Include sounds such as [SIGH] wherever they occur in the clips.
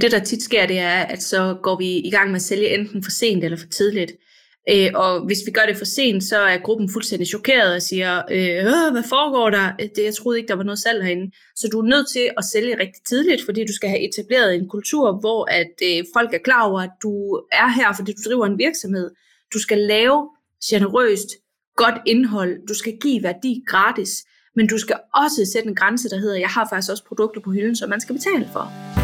Det, der tit sker, det er, at så går vi i gang med at sælge enten for sent eller for tidligt. Øh, og hvis vi gør det for sent, så er gruppen fuldstændig chokeret og siger, øh, hvad foregår der? Øh, det, jeg troede ikke, der var noget salg herinde. Så du er nødt til at sælge rigtig tidligt, fordi du skal have etableret en kultur, hvor at øh, folk er klar over, at du er her, fordi du driver en virksomhed. Du skal lave generøst, godt indhold. Du skal give værdi gratis. Men du skal også sætte en grænse, der hedder, jeg har faktisk også produkter på hylden, som man skal betale for.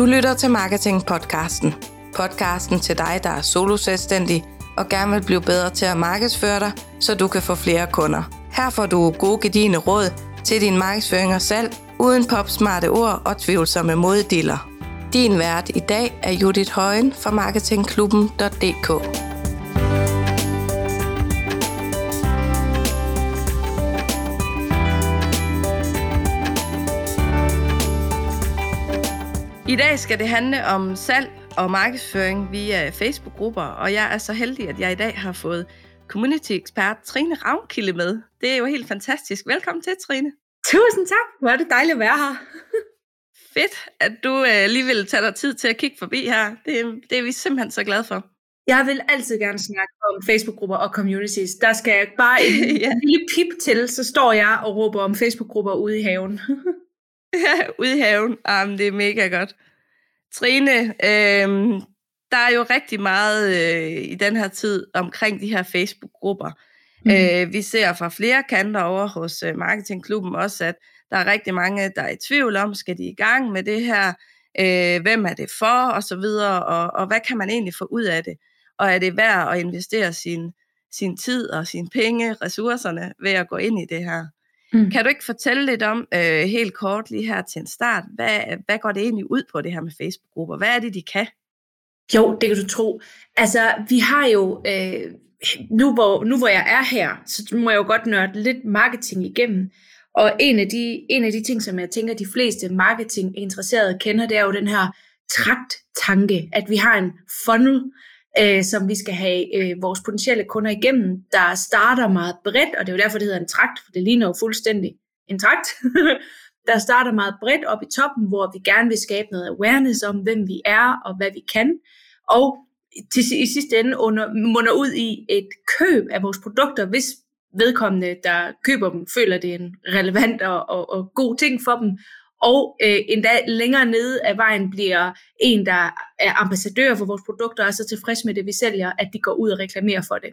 Du lytter til Marketing Podcasten. Podcasten til dig, der er solo selvstændig og gerne vil blive bedre til at markedsføre dig, så du kan få flere kunder. Her får du gode gedigende råd til din markedsføring og salg, uden popsmarte ord og tvivlsomme moddiller. Din vært i dag er Judith Højen fra marketingklubben.dk. I dag skal det handle om salg og markedsføring via Facebook-grupper, og jeg er så heldig, at jeg i dag har fået community-ekspert Trine Ravnkilde med. Det er jo helt fantastisk. Velkommen til, Trine. Tusind tak. Hvor er det dejligt at være her. [LAUGHS] Fedt, at du øh, lige vil tage dig tid til at kigge forbi her. Det, det er vi simpelthen så glade for. Jeg vil altid gerne snakke om Facebook-grupper og communities. Der skal bare en [LAUGHS] ja. lille pip til, så står jeg og råber om Facebook-grupper ude i haven. [LAUGHS] [LAUGHS] ude i haven. Um, det er mega godt. Trine, øh, der er jo rigtig meget øh, i den her tid omkring de her Facebook-grupper. Mm. Øh, vi ser fra flere kanter over hos øh, Marketingklubben også, at der er rigtig mange, der er i tvivl om, skal de i gang med det her, øh, hvem er det for, og så videre, og, og hvad kan man egentlig få ud af det? Og er det værd at investere sin, sin tid og sine penge, ressourcerne, ved at gå ind i det her? Mm. Kan du ikke fortælle lidt om, øh, helt kort lige her til en start, hvad, hvad går det egentlig ud på det her med Facebook-grupper? Hvad er det, de kan? Jo, det kan du tro. Altså, vi har jo, øh, nu, hvor, nu hvor jeg er her, så må jeg jo godt nørde lidt marketing igennem. Og en af, de, en af de ting, som jeg tænker, de fleste marketing-interesserede kender, det er jo den her trakt-tanke, at vi har en funnel, øh, som vi skal have øh, vores potentielle kunder igennem, der starter meget bredt, og det er jo derfor, det hedder en trakt, for det ligner jo fuldstændig en trakt, [LAUGHS] der starter meget bredt op i toppen, hvor vi gerne vil skabe noget awareness om, hvem vi er og hvad vi kan, og til, i sidste ende under, munder ud i et køb af vores produkter, hvis vedkommende, der køber dem, føler, det er en relevant og, og, og god ting for dem, og øh, endda længere nede af vejen bliver en, der er ambassadør for vores produkter, og er så tilfreds med det, vi sælger, at de går ud og reklamerer for det.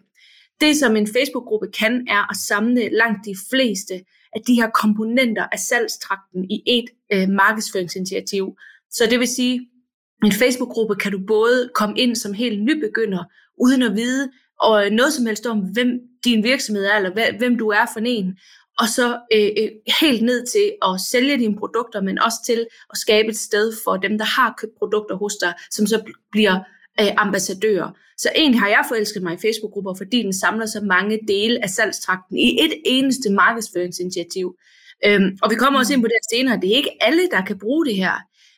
Det, som en Facebook-gruppe kan, er at samle langt de fleste af de her komponenter af salgstrakten i et øh, markedsføringsinitiativ. Så det vil sige, en Facebook-gruppe kan du både komme ind som helt nybegynder, uden at vide og øh, noget som helst om, hvem din virksomhed er, eller hvem du er for en, og så øh, øh, helt ned til at sælge dine produkter, men også til at skabe et sted for dem, der har købt produkter hos dig, som så bliver øh, ambassadører. Så egentlig har jeg forelsket mig i Facebook-grupper, fordi den samler så mange dele af salgstrakten i et eneste markedsføringsinitiativ. Øhm, og vi kommer også ind på det senere, det er ikke alle, der kan bruge det her,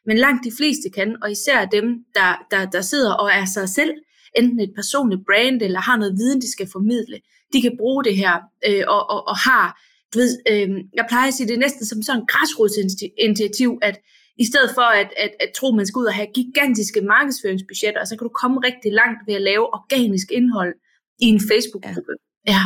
men langt de fleste kan, og især dem, der, der, der sidder og er sig selv, enten et personligt brand, eller har noget viden, de skal formidle, de kan bruge det her, øh, og, og, og har du ved, øh, jeg plejer at sige, det er næsten som sådan en græsrodsinitiativ, at i stedet for at, at, at tro, man skal ud og have gigantiske markedsføringsbudgetter, så kan du komme rigtig langt ved at lave organisk indhold i en Facebook-gruppe. Ja. ja.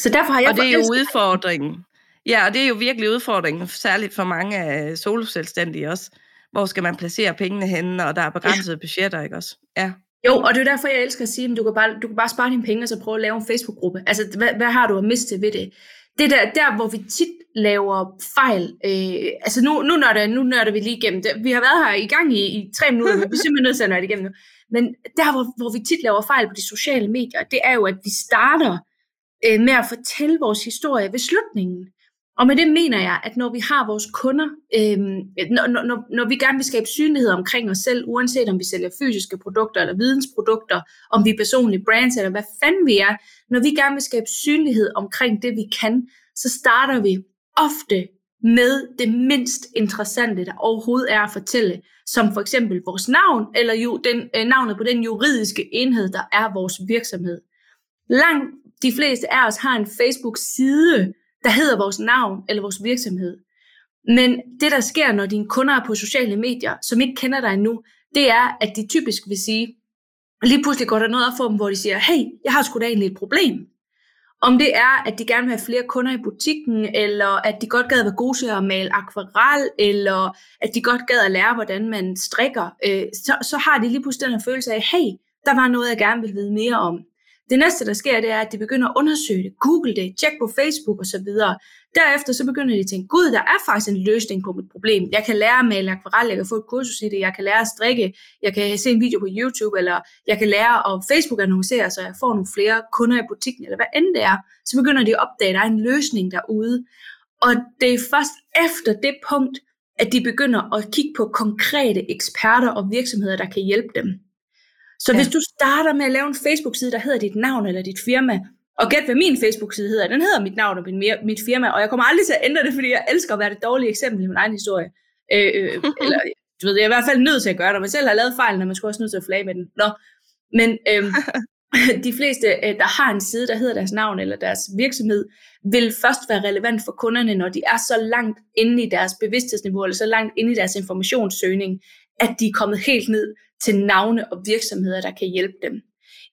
Så derfor har jeg Og det er jo udfordringen. Ja, og det er jo virkelig udfordringen, særligt for mange af soloselvstændige også. Hvor skal man placere pengene henne, og der er begrænsede ja. budgetter, ikke også? Ja. Jo, og det er derfor, jeg elsker at sige, at du kan bare, du kan bare spare dine penge, og så prøve at lave en Facebook-gruppe. Altså, hvad, hvad har du at miste ved det? Det der, der, hvor vi tit laver fejl, øh, altså nu, nu, nørder, nu nørder vi lige igennem det. Vi har været her i gang i, i tre minutter, men vi er simpelthen nødt til at nørde det igennem nu. Men der, hvor, hvor vi tit laver fejl på de sociale medier, det er jo, at vi starter øh, med at fortælle vores historie ved slutningen. Og med det mener jeg, at når vi har vores kunder, øh, når, når, når vi gerne vil skabe synlighed omkring os selv, uanset om vi sælger fysiske produkter eller vidensprodukter, om vi er personlige brands eller hvad fanden vi er, når vi gerne vil skabe synlighed omkring det, vi kan, så starter vi ofte med det mindst interessante, der overhovedet er at fortælle, som for eksempel vores navn, eller jo den, øh, navnet på den juridiske enhed, der er vores virksomhed. Langt de fleste af os har en Facebook-side, der hedder vores navn eller vores virksomhed. Men det, der sker, når dine kunder er på sociale medier, som ikke kender dig endnu, det er, at de typisk vil sige, lige pludselig går der noget op for dem, hvor de siger, hey, jeg har sgu da egentlig et problem. Om det er, at de gerne vil have flere kunder i butikken, eller at de godt gad at være gode til at male akvarel, eller at de godt gad at lære, hvordan man strikker, øh, så, så har de lige pludselig den her følelse af, hey, der var noget, jeg gerne vil vide mere om. Det næste, der sker, det er, at de begynder at undersøge det, google det, tjekke på Facebook osv. Derefter så begynder de at tænke, gud, der er faktisk en løsning på mit problem. Jeg kan lære at male akvarel, jeg kan få et kursus i det, jeg kan lære at strikke, jeg kan se en video på YouTube, eller jeg kan lære at Facebook annoncere, så jeg får nogle flere kunder i butikken, eller hvad end det er. Så begynder de at opdage, at der er en løsning derude. Og det er først efter det punkt, at de begynder at kigge på konkrete eksperter og virksomheder, der kan hjælpe dem. Så ja. hvis du starter med at lave en Facebook-side, der hedder dit navn eller dit firma, og gæt hvad min Facebook-side hedder, den hedder mit navn og mit, mit firma, og jeg kommer aldrig til at ændre det, fordi jeg elsker at være det dårlige eksempel i min egen historie. Øh, øh, [LAUGHS] eller, du ved, jeg er i hvert fald nødt til at gøre det, og man selv har lavet fejl, når man skulle også nødt til at flage med den. Nå. Men øh, [LAUGHS] de fleste, øh, der har en side, der hedder deres navn eller deres virksomhed, vil først være relevant for kunderne, når de er så langt inde i deres bevidsthedsniveau, eller så langt inde i deres informationssøgning, at de er kommet helt ned til navne og virksomheder, der kan hjælpe dem.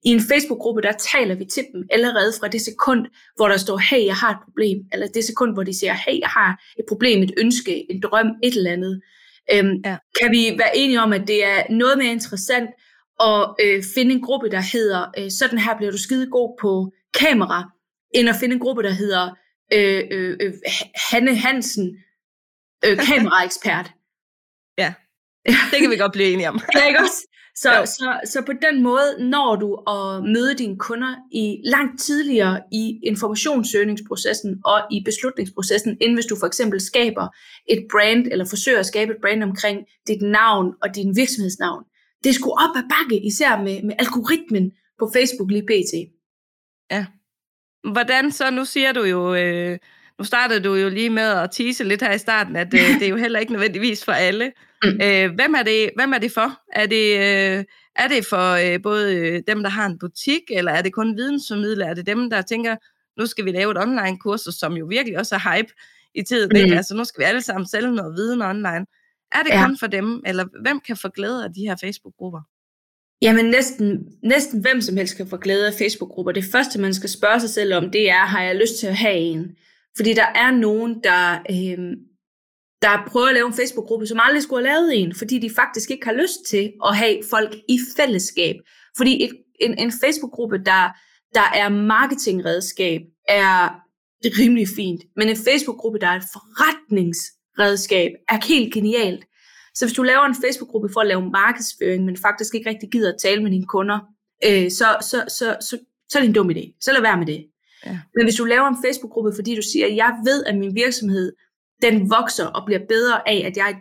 I en Facebook-gruppe, der taler vi til dem allerede fra det sekund, hvor der står, hey, jeg har et problem, eller det sekund, hvor de siger, hey, jeg har et problem, et ønske, en drøm, et eller andet. Øhm, ja. Kan vi være enige om, at det er noget mere interessant at øh, finde en gruppe, der hedder, øh, sådan her bliver du skide god på kamera, end at finde en gruppe, der hedder øh, øh, øh, Hanne Hansen, øh, [LAUGHS] kameraekspert. Ja. Det kan vi godt blive enige om. [LAUGHS] ja, ikke også? Så, så, så på den måde når du at møde dine kunder i langt tidligere i informationssøgningsprocessen og i beslutningsprocessen, end hvis du for eksempel skaber et brand, eller forsøger at skabe et brand omkring dit navn og din virksomhedsnavn. Det skulle op ad bakke, især med, med algoritmen på Facebook lige pt. Ja. Hvordan så? Nu siger du jo, øh, nu startede du jo lige med at tease lidt her i starten, at øh, [LAUGHS] det er jo heller ikke nødvendigvis for alle. Mm. Øh, hvem, er det, hvem er det for? Er det, øh, er det for øh, både øh, dem, der har en butik, eller er det kun vidensformidler? Er det dem, der tænker, nu skal vi lave et online-kursus, som jo virkelig også er hype i tiden, mm. ikke? Altså nu skal vi alle sammen sælge noget viden online. Er det ja. kun for dem, eller hvem kan få glæde af de her Facebook-grupper? Jamen næsten, næsten hvem som helst kan få glæde af Facebook-grupper. Det første, man skal spørge sig selv om, det er, har jeg lyst til at have en? Fordi der er nogen, der, øh, der prøver at lave en Facebook-gruppe, som aldrig skulle have lavet en, fordi de faktisk ikke har lyst til at have folk i fællesskab. Fordi et, en, en Facebook-gruppe, der, der er marketingredskab, er rimelig fint. Men en Facebook-gruppe, der er et forretningsredskab, er helt genialt. Så hvis du laver en Facebook-gruppe for at lave markedsføring, men faktisk ikke rigtig gider at tale med dine kunder, øh, så, så, så, så, så er det en dum idé. Så lad være med det. Ja. Men hvis du laver en Facebook-gruppe, fordi du siger, jeg ved, at min virksomhed, den vokser og bliver bedre af, at jeg er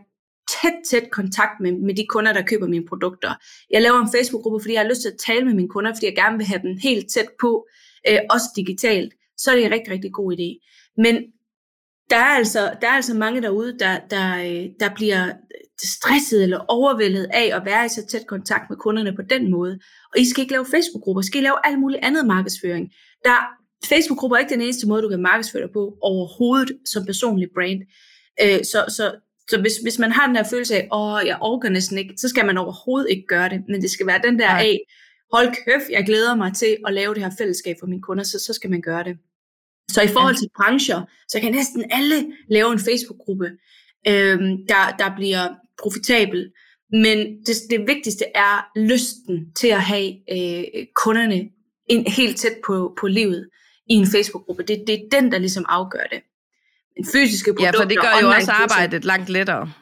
tæt, tæt kontakt med, med de kunder, der køber mine produkter. Jeg laver en Facebook-gruppe, fordi jeg har lyst til at tale med mine kunder, fordi jeg gerne vil have dem helt tæt på, øh, også digitalt. Så er det en rigtig, rigtig god idé. Men der er altså, der er altså mange derude, der, der, øh, der bliver stresset eller overvældet af at være i så tæt kontakt med kunderne på den måde. Og I skal ikke lave Facebook-grupper, I skal lave alt muligt andet markedsføring. Der Facebook-grupper er ikke den eneste måde, du kan markedsføre dig på overhovedet som personlig brand. Øh, så, så, så hvis, hvis man har den der følelse af, åh, jeg orker næsten ikke, så skal man overhovedet ikke gøre det. Men det skal være den der af, hold kæft, jeg glæder mig til at lave det her fællesskab for mine kunder, så, så skal man gøre det. Så i forhold til brancher, så kan næsten alle lave en Facebook-gruppe, øh, der, der bliver profitabel. Men det, det vigtigste er lysten til at have øh, kunderne ind, helt tæt på, på livet i en Facebook-gruppe. Det, det er den, der ligesom afgør det. Men fysiske produkter... Ja, for det gør jo også arbejdet langt lettere.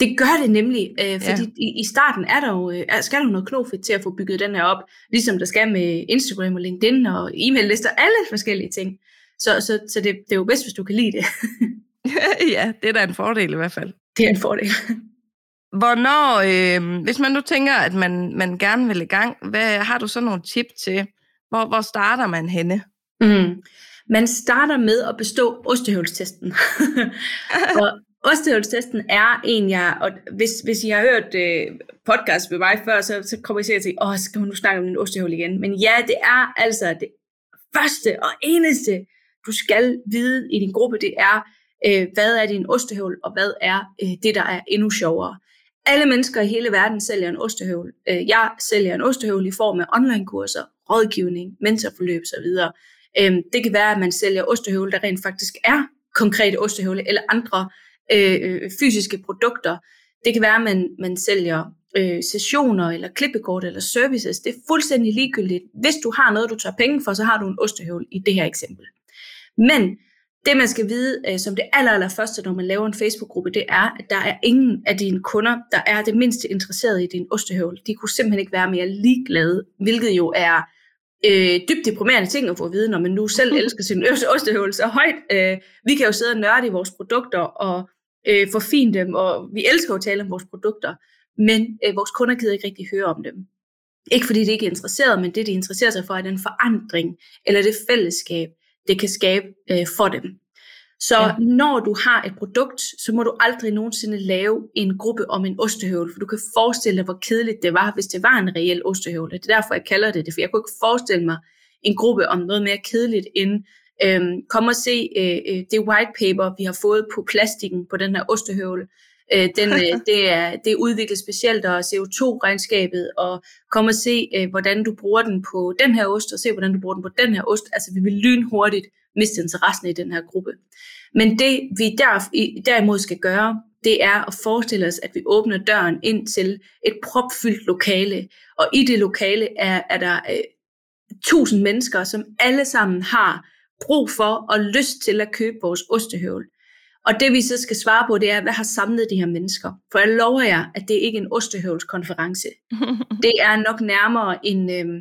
Det gør det nemlig, øh, fordi ja. i, i starten er der jo, øh, skal der jo noget knofedt til at få bygget den her op, ligesom der skal med Instagram og LinkedIn og e-mail-lister, alle forskellige ting. Så, så, så det, det er jo bedst, hvis du kan lide det. [LAUGHS] [LAUGHS] ja, det er da en fordel i hvert fald. Det er en fordel. Hvornår, øh, hvis man nu tænker, at man, man gerne vil i gang, hvad har du så nogle tip til, hvor, hvor starter man henne? Mm. Man starter med at bestå ostehøvlstesten. [LAUGHS] og ostehøvlstesten er en, jeg, og hvis, hvis I har hørt øh, podcast med mig før, så, så kommer I sikkert til, åh, skal hun nu snakke om en ostehøvl igen? Men ja, det er altså det første og eneste, du skal vide i din gruppe, det er, øh, hvad er din ostehøvl, og hvad er øh, det, der er endnu sjovere. Alle mennesker i hele verden sælger en ostehøvl. Øh, jeg sælger en ostehøvl i form af online-kurser, rådgivning, mentorforløb osv. Øh, det kan være, at man sælger ostehøvle, der rent faktisk er konkrete ostehøvle, eller andre øh, øh, fysiske produkter. Det kan være, at man, man sælger øh, sessioner, eller klippekort, eller services. Det er fuldstændig ligegyldigt. Hvis du har noget, du tager penge for, så har du en ostehøvl i det her eksempel. Men det man skal vide øh, som det aller, aller første, når man laver en Facebook-gruppe, det er, at der er ingen af dine kunder, der er det mindste interesseret i din ostehøvl. De kunne simpelthen ikke være mere ligeglade, hvilket jo er øh, dybt deprimerende ting at få at vide, når man nu selv [LAUGHS] elsker sin ostehøvl så højt. Øh, vi kan jo sidde og nørde i vores produkter og øh, forfine dem, og vi elsker at tale om vores produkter, men øh, vores kunder gider ikke rigtig høre om dem. Ikke fordi de ikke er interesseret, men det de interesserer sig for er den forandring, eller det fællesskab, det kan skabe øh, for dem. Så ja. når du har et produkt, så må du aldrig nogensinde lave en gruppe om en ostehøvl, for du kan forestille dig, hvor kedeligt det var, hvis det var en reel ostehøvl. Det er derfor, jeg kalder det det, for jeg kunne ikke forestille mig en gruppe om noget mere kedeligt end øhm, kom og se øh, øh det white paper, vi har fået på plastikken på den her ostehøvl. Øh, den, øh, [LAUGHS] det, er, det er udviklet specielt, og CO2-regnskabet, og kom og se, øh, hvordan du bruger den på den her ost, og se, hvordan du bruger den på den her ost. Altså, vi vil lynhurtigt miste interessen i den her gruppe. Men det, vi der, derimod skal gøre, det er at forestille os, at vi åbner døren ind til et propfyldt lokale, og i det lokale er, er der øh, tusind mennesker, som alle sammen har brug for og lyst til at købe vores ostehøvl. Og det vi så skal svare på, det er, hvad har samlet de her mennesker? For jeg lover jer, at det ikke er en ostehøvlskonference. [LAUGHS] det er nok nærmere en, øhm,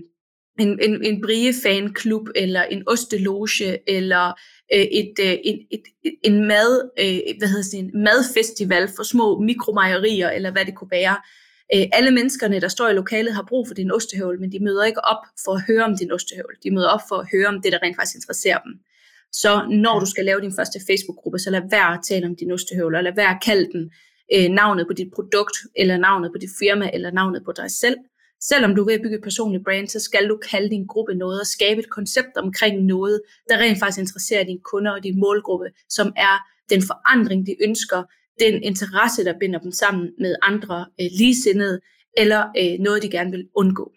en, en, en brie-fanklub, eller en osteloge, eller øh, et, øh, et, et, en mad, øh, hvad hedder det, en madfestival for små mikromejerier, eller hvad det kunne være. Øh, alle menneskerne, der står i lokalet, har brug for din ostehøvl, men de møder ikke op for at høre om din ostehøvl. De møder op for at høre om det, der rent faktisk interesserer dem. Så når du skal lave din første Facebook-gruppe, så lad være at tale om din ostehøvl, og lad være at kalde den øh, navnet på dit produkt, eller navnet på dit firma, eller navnet på dig selv. Selvom du vil bygge et personligt brand, så skal du kalde din gruppe noget og skabe et koncept omkring noget, der rent faktisk interesserer dine kunder og din målgruppe, som er den forandring, de ønsker, den interesse, der binder dem sammen med andre øh, ligesindede, eller øh, noget, de gerne vil undgå.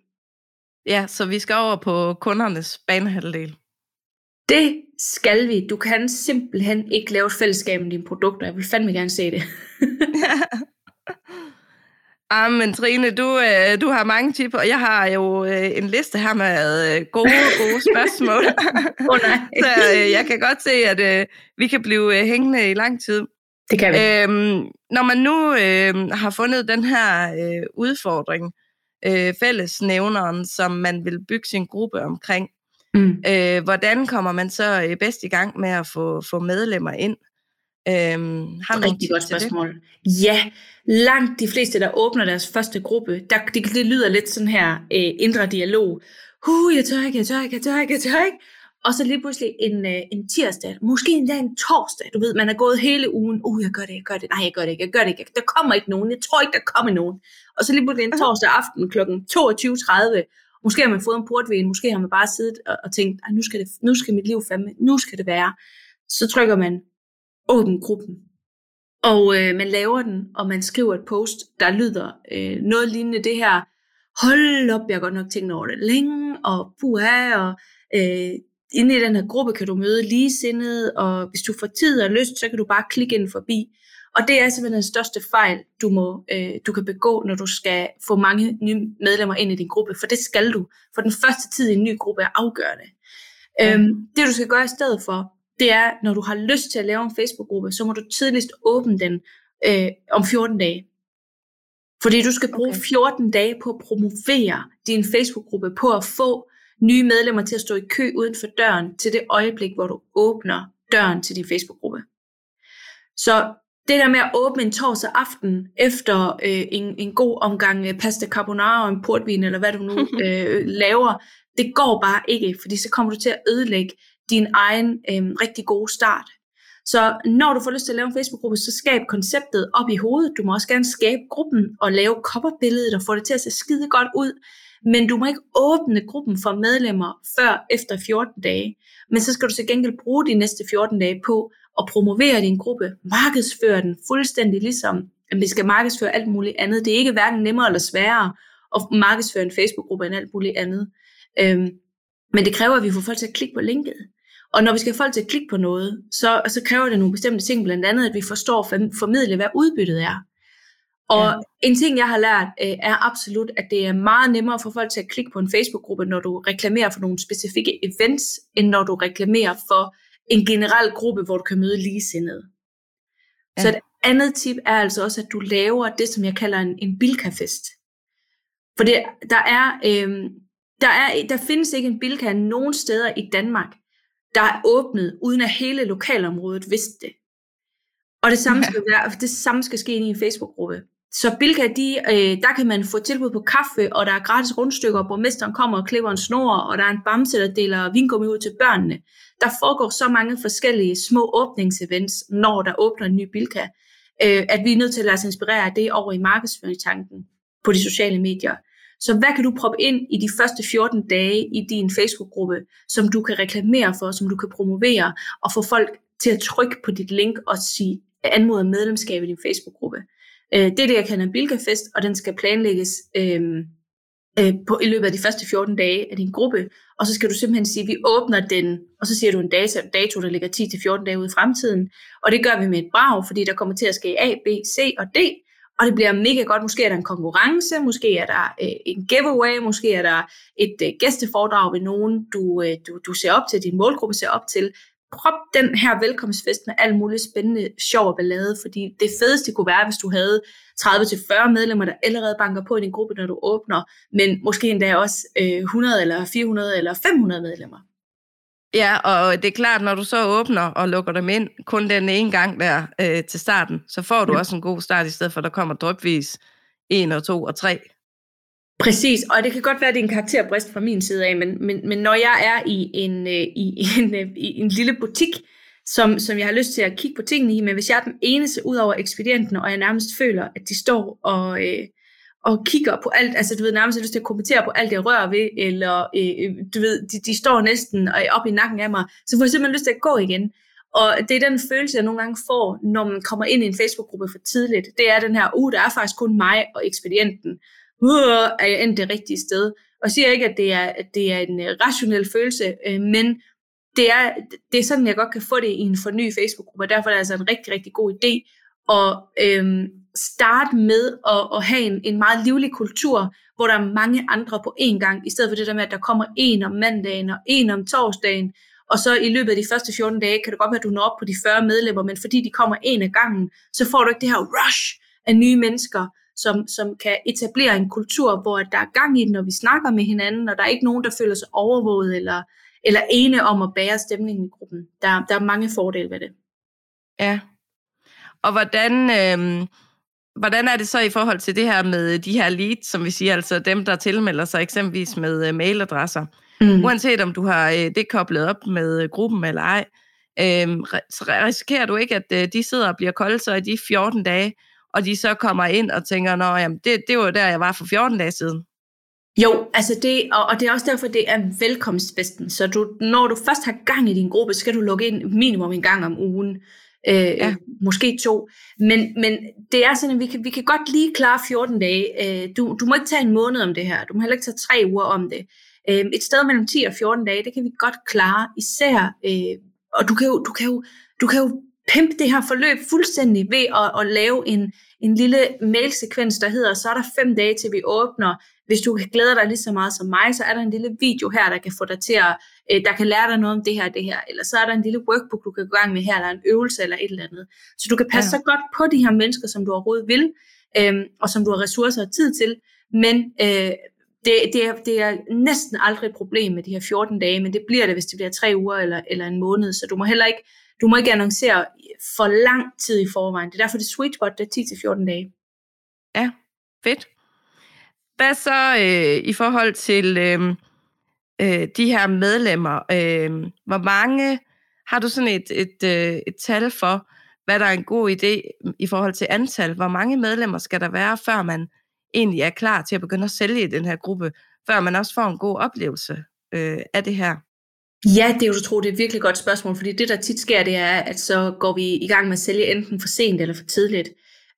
Ja, så vi skal over på kundernes banehalvdel. Det skal vi. Du kan simpelthen ikke lave et fællesskab med dine produkter. Jeg vil fandme gerne se det. [LAUGHS] [LAUGHS] Ah, men Trine, du, øh, du har mange tip, og jeg har jo øh, en liste her med øh, gode, gode spørgsmål. [LAUGHS] oh, nej. [LAUGHS] Så øh, jeg kan godt se, at øh, vi kan blive øh, hængende i lang tid. Det kan vi. Øhm, når man nu øh, har fundet den her øh, udfordring, øh, fællesnævneren, som man vil bygge sin gruppe omkring, mm. øh, hvordan kommer man så øh, bedst i gang med at få, få medlemmer ind? Øhm, har Rigtig godt spørgsmål. Det? Ja, langt de fleste, der åbner deres første gruppe, der, det, det lyder lidt sådan her øh, indre dialog. Huh, jeg tør ikke, jeg tør ikke, jeg tør ikke, jeg tør ikke. Og så lige pludselig en, øh, en tirsdag, måske endda en torsdag, du ved, man er gået hele ugen, uh, jeg gør det, jeg gør det, nej, jeg gør det ikke, jeg gør det ikke, der kommer ikke nogen, jeg tror ikke, der kommer nogen. Og så lige pludselig en torsdag aften kl. 22.30, måske har man fået en portvin, måske har man bare siddet og, og tænkt, nu skal, det, nu skal mit liv fandme, nu skal det være. Så trykker man åbn gruppen. Og øh, man laver den, og man skriver et post, der lyder øh, noget lignende det her. Hold op, jeg har godt nok tænkt over det længe, og puha, og øh, inde i den her gruppe kan du møde ligesindede, og hvis du får tid og lyst, så kan du bare klikke ind forbi. Og det er simpelthen den største fejl, du, må, øh, du kan begå, når du skal få mange nye medlemmer ind i din gruppe, for det skal du. For den første tid i en ny gruppe er afgørende. Ja. Øhm, det du skal gøre i stedet for, det er, når du har lyst til at lave en Facebook-gruppe, så må du tidligst åbne den øh, om 14 dage. Fordi du skal bruge okay. 14 dage på at promovere din Facebook-gruppe, på at få nye medlemmer til at stå i kø uden for døren, til det øjeblik, hvor du åbner døren til din Facebook-gruppe. Så det der med at åbne en torsdag aften efter øh, en, en god omgang øh, pasta carbonara og en portvin, eller hvad du nu [LAUGHS] øh, laver, det går bare ikke, fordi så kommer du til at ødelægge din egen øhm, rigtig gode start. Så når du får lyst til at lave en Facebook-gruppe, så skab konceptet op i hovedet. Du må også gerne skabe gruppen og lave coverbilledet og få det til at se skide godt ud. men du må ikke åbne gruppen for medlemmer før efter 14 dage. Men så skal du til gengæld bruge de næste 14 dage på at promovere din gruppe, markedsføre den fuldstændig ligesom, at vi skal markedsføre alt muligt andet. Det er ikke hverken nemmere eller sværere at markedsføre en Facebook-gruppe end alt muligt andet. Øhm, men det kræver, at vi får folk til at klikke på linket. Og når vi skal have folk til at klikke på noget, så, så kræver det nogle bestemte ting, blandt andet, at vi forstår at formidle, hvad udbyttet er. Og ja. en ting, jeg har lært, øh, er absolut, at det er meget nemmere for folk til at klikke på en Facebook-gruppe, når du reklamerer for nogle specifikke events, end når du reklamerer for en generel gruppe, hvor du kan møde ligesindede. Ja. Så et andet tip er altså også, at du laver det, som jeg kalder en, en bilkafest. For det, der, er, øh, der, er, der findes ikke en bilka nogen steder i Danmark, der er åbnet, uden at hele lokalområdet vidste det. Og det samme, skal, være, det samme skal ske i en Facebook-gruppe. Så Bilka, de, øh, der kan man få tilbud på kaffe, og der er gratis rundstykker, og borgmesteren kommer og klipper en snor, og der er en bamse, der deler vingummi ud til børnene. Der foregår så mange forskellige små åbningsevents, når der åbner en ny Bilka, øh, at vi er nødt til at lade os inspirere af det over i markedsføringstanken på de sociale medier. Så hvad kan du proppe ind i de første 14 dage i din Facebook-gruppe, som du kan reklamere for, som du kan promovere, og få folk til at trykke på dit link og sige, anmode medlemskab i din Facebook-gruppe. Øh, det er det, jeg kalder en Bilka-fest, og den skal planlægges øh, øh, på, i løbet af de første 14 dage af din gruppe, og så skal du simpelthen sige, at vi åbner den, og så siger du en dato, dato der ligger 10-14 dage ude i fremtiden, og det gør vi med et brag, fordi der kommer til at ske A, B, C og D, og det bliver mega godt. Måske er der en konkurrence, måske er der øh, en giveaway, måske er der et øh, gæsteforedrag ved nogen, du, øh, du, du ser op til, din målgruppe ser op til prop den her velkomstfest med alt muligt spændende, sjov og ballade, fordi det fedeste kunne være, hvis du havde 30-40 medlemmer, der allerede banker på i din gruppe, når du åbner, men måske endda også øh, 100 eller 400 eller 500 medlemmer. Ja, og det er klart, når du så åbner og lukker dem ind, kun den ene gang der øh, til starten, så får du ja. også en god start, i stedet for at der kommer drøbvis en og to og tre Præcis, og det kan godt være, at det er en karakterbrist fra min side af, men, men, men når jeg er i en, øh, [LAUGHS] i, en, øh, i en lille butik, som, som jeg har lyst til at kigge på tingene i, men hvis jeg er den eneste ud over ekspedienten, og jeg nærmest føler, at de står og, øh, og kigger på alt, altså du ved, nærmest har lyst til at kommentere på alt, jeg rører ved, eller øh, øh du ved, de, de står næsten øh, op i nakken af mig, så får jeg simpelthen lyst til at gå igen. Og det er den følelse, jeg nogle gange får, når man kommer ind i en Facebook-gruppe for tidligt. Det er den her, uh, der er faktisk kun mig og ekspedienten uh, er jeg endt det rigtige sted. Og siger ikke, at det er, at det er en øh, rationel følelse, øh, men det er, det er sådan, jeg godt kan få det i en forny Facebook-gruppe, og derfor er det altså en rigtig, rigtig god idé at øhm, starte med at, at have en, en meget livlig kultur, hvor der er mange andre på én gang, i stedet for det der med, at der kommer en om mandagen og en om torsdagen, og så i løbet af de første 14 dage, kan det godt være, at du når op på de 40 medlemmer, men fordi de kommer en af gangen, så får du ikke det her rush af nye mennesker, som, som kan etablere en kultur, hvor der er gang i den, når vi snakker med hinanden, og der er ikke nogen, der føler sig overvåget eller, eller ene om at bære stemningen i gruppen. Der, der er mange fordele ved det. Ja. Og hvordan, øh, hvordan er det så i forhold til det her med de her leads, som vi siger, altså dem, der tilmelder sig eksempelvis med øh, mailadresser? Mm. Uanset om du har øh, det koblet op med øh, gruppen eller ej, øh, så risikerer du ikke, at de sidder og bliver kolde så i de 14 dage, og de så kommer ind og tænker, nå, jamen, det, det var der, jeg var for 14 dage siden. Jo, altså det, og, og det er også derfor, det er velkomstfesten. Så du, når du først har gang i din gruppe, skal du logge ind minimum en gang om ugen. Øh, ja. Måske to. Men, men det er sådan, at vi kan, vi kan godt lige klare 14 dage. Øh, du, du må ikke tage en måned om det her. Du må heller ikke tage tre uger om det. Øh, et sted mellem 10 og 14 dage, det kan vi godt klare. Især, øh, og du kan jo, du kan jo, du kan jo pimpe det her forløb fuldstændig ved at, at lave en, en lille mailsekvens, der hedder, så er der fem dage til vi åbner. Hvis du glæder dig lige så meget som mig, så er der en lille video her, der kan få dig til at, øh, der kan lære dig noget om det her det her. Eller så er der en lille workbook, du kan gå i gang med her, eller en øvelse eller et eller andet. Så du kan passe ja. så godt på de her mennesker, som du overhovedet vil, øhm, og som du har ressourcer og tid til. Men øh, det, det, er, det er næsten aldrig et problem med de her 14 dage, men det bliver det, hvis det bliver tre uger eller, eller en måned. Så du må heller ikke du må ikke annoncere for lang tid i forvejen. Det er derfor, det sweet spot det er 10-14 dage. Ja, fedt. Hvad så øh, i forhold til øh, øh, de her medlemmer? Øh, hvor mange, har du sådan et, et, øh, et tal for, hvad der er en god idé i forhold til antal? Hvor mange medlemmer skal der være, før man egentlig er klar til at begynde at sælge i den her gruppe? før man også får en god oplevelse øh, af det her? Ja, det er jo tro, det er et virkelig godt spørgsmål, fordi det, der tit sker, det er, at så går vi i gang med at sælge enten for sent eller for tidligt.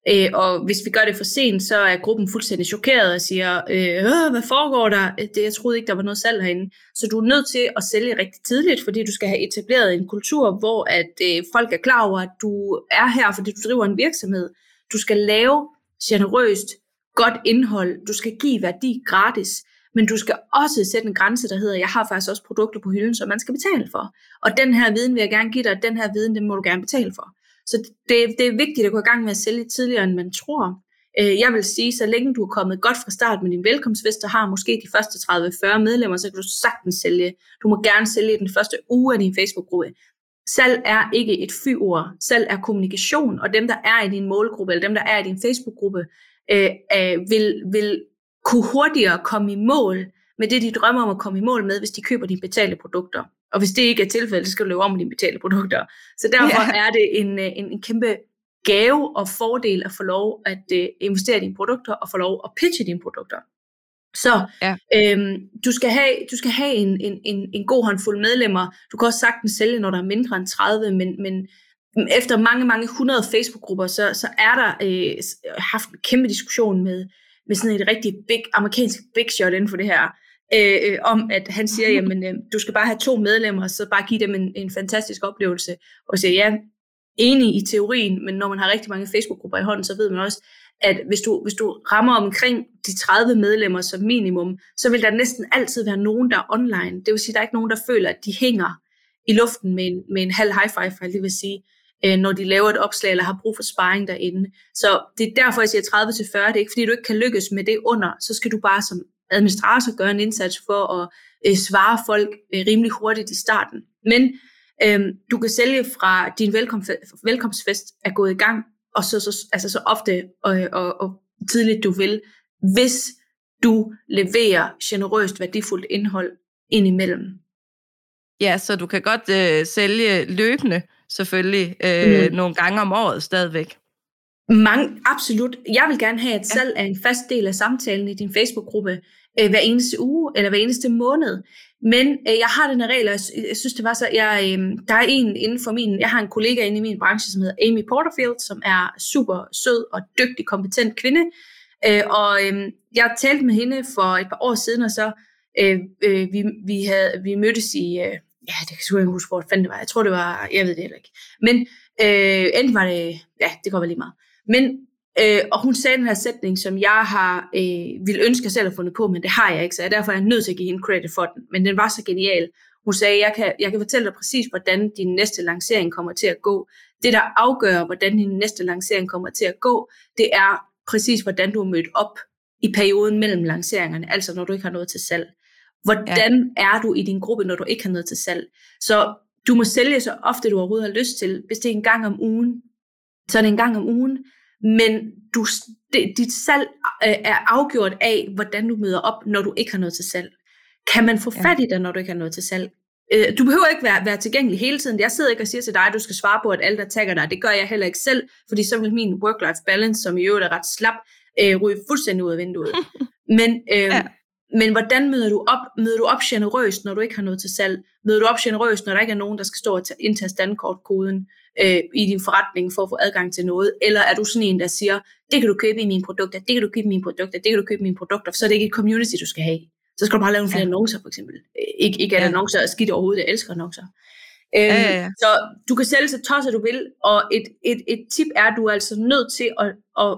Øh, og hvis vi gør det for sent, så er gruppen fuldstændig chokeret og siger, øh, hvad foregår der? Øh, det, jeg troede ikke, der var noget salg herinde. Så du er nødt til at sælge rigtig tidligt, fordi du skal have etableret en kultur, hvor at øh, folk er klar over, at du er her, fordi du driver en virksomhed. Du skal lave generøst, godt indhold. Du skal give værdi gratis. Men du skal også sætte en grænse, der hedder, jeg har faktisk også produkter på hylden, som man skal betale for. Og den her viden vil jeg gerne give dig, og den her viden, den må du gerne betale for. Så det, det er vigtigt at gå i gang med at sælge tidligere, end man tror. Øh, jeg vil sige, så længe du er kommet godt fra start med din velkomstfest, og har måske de første 30-40 medlemmer, så kan du sagtens sælge. Du må gerne sælge den første uge af din Facebook-gruppe. Salg er ikke et fyord. Salg er kommunikation, og dem, der er i din målgruppe, eller dem, der er i din Facebook-gruppe, øh, øh, vil, vil kunne hurtigere komme i mål med det, de drømmer om at komme i mål med, hvis de køber dine betalte produkter. Og hvis det ikke er tilfældet, så skal du leve om dine betalte produkter. Så derfor ja. er det en, øh, en, en kæmpe gave og fordel at få lov at uh, investere i dine produkter og få lov at pitche dine produkter. Så ja. øhm, du skal have, du skal have en, en, en, en god håndfuld medlemmer. Du kan også sagtens sælge, når der er mindre end 30, men, men efter mange, mange hundrede Facebook-grupper, så, så er der øh, haft en kæmpe diskussion med, med sådan et rigtig big, amerikansk big shot inden for det her, øh, øh, om at han siger, [LAUGHS] jamen øh, du skal bare have to medlemmer, så bare give dem en, en fantastisk oplevelse, og siger, ja, enig i teorien, men når man har rigtig mange Facebook-grupper i hånden, så ved man også, at hvis du, hvis du rammer omkring de 30 medlemmer som minimum, så vil der næsten altid være nogen, der er online. Det vil sige, at der er ikke nogen, der føler, at de hænger i luften med en, med en halv high five, for det vil sige øh, når de laver et opslag eller har brug for sparring derinde. Så det er derfor, jeg siger 30 til 40. Det er ikke, fordi du ikke kan lykkes med det under. Så skal du bare som administrator gøre en indsats for at øh, svare folk øh, rimelig hurtigt i starten. Men øh, du kan sælge fra din velkomst, velkomstfest er gået i gang, og så, så, altså så ofte og, og, og tidligt du vil, hvis du leverer generøst værdifuldt indhold indimellem. Ja, så du kan godt øh, sælge løbende, selvfølgelig øh, mm. nogle gange om året stadigvæk. Mange, absolut. Jeg vil gerne have, at salg er en fast del af samtalen i din Facebook-gruppe øh, hver eneste uge eller hver eneste måned. Men øh, jeg har den her regel, og jeg, jeg synes, det var så, jeg, øh, der er en inden for min, jeg har en kollega inde i min branche, som hedder Amy Porterfield, som er super sød og dygtig, kompetent kvinde. Øh, og øh, jeg talte med hende for et par år siden, og så øh, øh, vi, vi, havde, vi mødtes i, øh, ja, det kan jeg ikke huske, hvor fanden det var. Jeg tror, det var, jeg ved det heller ikke. Men øh, enten var det, ja, det går vel lige meget. Men, øh, og hun sagde den her sætning, som jeg har øh, ville ønske, jeg selv at fundet på, men det har jeg ikke, så jeg, derfor er jeg nødt til at give hende credit for den. Men den var så genial. Hun sagde, jeg kan, jeg kan fortælle dig præcis, hvordan din næste lancering kommer til at gå. Det, der afgør, hvordan din næste lancering kommer til at gå, det er præcis, hvordan du er mødt op i perioden mellem lanceringerne, altså når du ikke har noget til salg. Hvordan ja. er du i din gruppe, når du ikke har noget til salg? Så du må sælge så ofte, du overhovedet har lyst til. Hvis det er en gang om ugen, så er det en gang om ugen. Men du, det, dit salg øh, er afgjort af, hvordan du møder op, når du ikke har noget til salg. Kan man få fat i dig, når du ikke har noget til salg? Øh, du behøver ikke være, være tilgængelig hele tiden. Jeg sidder ikke og siger til dig, at du skal svare på, at alle der tagger dig. Det gør jeg heller ikke selv, fordi så vil min work-life balance, som i øvrigt er ret slap, øh, ryge fuldstændig ud af vinduet. [LAUGHS] Men øh, ja. Men hvordan møder du op? Møder du op generøst, når du ikke har noget til salg? Møder du op generøst, når der ikke er nogen, der skal stå og indtage standkortkoden øh, i din forretning for at få adgang til noget? Eller er du sådan en, der siger, det kan du købe i mine produkter, det kan du købe i mine produkter, det kan du købe i mine produkter, for så er det ikke et community, du skal have. Så skal du bare lave nogle flere ja. annoncer, for eksempel. Ikke, ikke at ja. annoncer er skidt overhovedet, jeg elsker annoncer. Øhm, ja, ja, ja. Så du kan sælge så tosset du vil, og et, et, et tip er, at du er altså nødt til at, at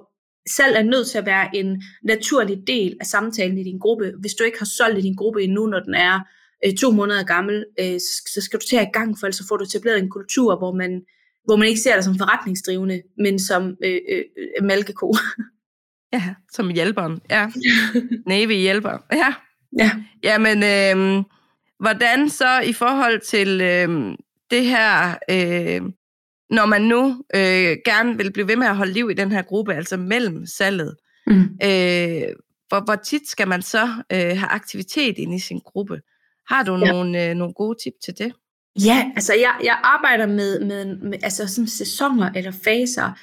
salg er nødt til at være en naturlig del af samtalen i din gruppe. Hvis du ikke har solgt i din gruppe endnu, når den er øh, to måneder gammel, øh, så skal du tage i gang, for ellers får du etableret en kultur, hvor man, hvor man ikke ser dig som forretningsdrivende, men som øh, øh, malkeko. Ja, som hjælperen. Ja. Navy hjælper. Ja. Ja. Jamen, øh, hvordan så i forhold til øh, det her øh, når man nu øh, gerne vil blive ved med at holde liv i den her gruppe, altså mellem salget, mm. øh, hvor, hvor tit skal man så øh, have aktivitet inde i sin gruppe? Har du ja. nogle, øh, nogle gode tip til det? Ja, altså jeg, jeg arbejder med, med, med altså sådan sæsoner eller faser.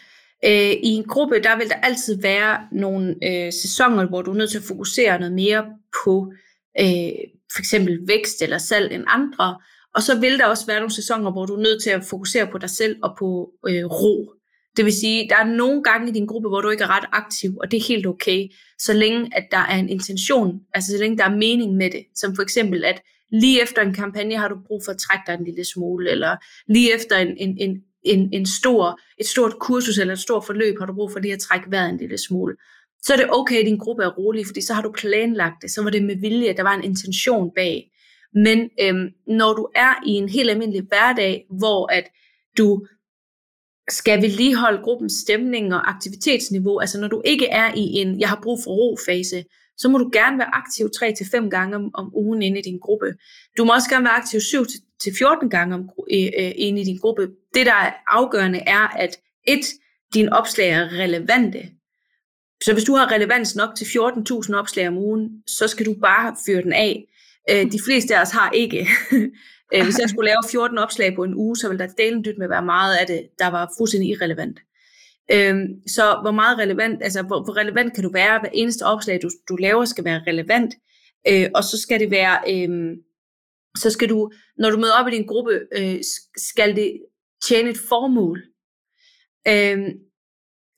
Øh, I en gruppe, der vil der altid være nogle øh, sæsoner, hvor du er nødt til at fokusere noget mere på øh, for eksempel vækst eller salg end andre. Og så vil der også være nogle sæsoner, hvor du er nødt til at fokusere på dig selv og på øh, ro. Det vil sige, der er nogle gange i din gruppe, hvor du ikke er ret aktiv, og det er helt okay, så længe at der er en intention, altså så længe der er mening med det. Som for eksempel, at lige efter en kampagne har du brug for at trække dig en lille smule, eller lige efter en, en, en, en, en stor, et stort kursus eller et stort forløb har du brug for lige at trække vejret en lille smule. Så er det okay, at din gruppe er rolig, fordi så har du planlagt det, så var det med vilje, at der var en intention bag. Men øhm, når du er i en helt almindelig hverdag, hvor at du skal vedligeholde gruppens stemning og aktivitetsniveau, altså når du ikke er i en, jeg har brug for ro-fase, så må du gerne være aktiv 3-5 gange om, om ugen inde i din gruppe. Du må også gerne være aktiv 7-14 gange om, øh, inde i din gruppe. Det, der er afgørende, er, at et, din opslag er relevante. Så hvis du har relevans nok til 14.000 opslag om ugen, så skal du bare fyre den af. Øh, de fleste af os har ikke. [LAUGHS] Øh, hvis jeg skulle lave 14 opslag på en uge, så ville der delen dyt med være meget af det, der var fuldstændig irrelevant. Øhm, så hvor meget relevant, altså hvor, hvor relevant kan du være, hver eneste opslag, du, du laver, skal være relevant, øh, og så skal det være, øh, så skal du, når du møder op i din gruppe, øh, skal det tjene et formål. Øh,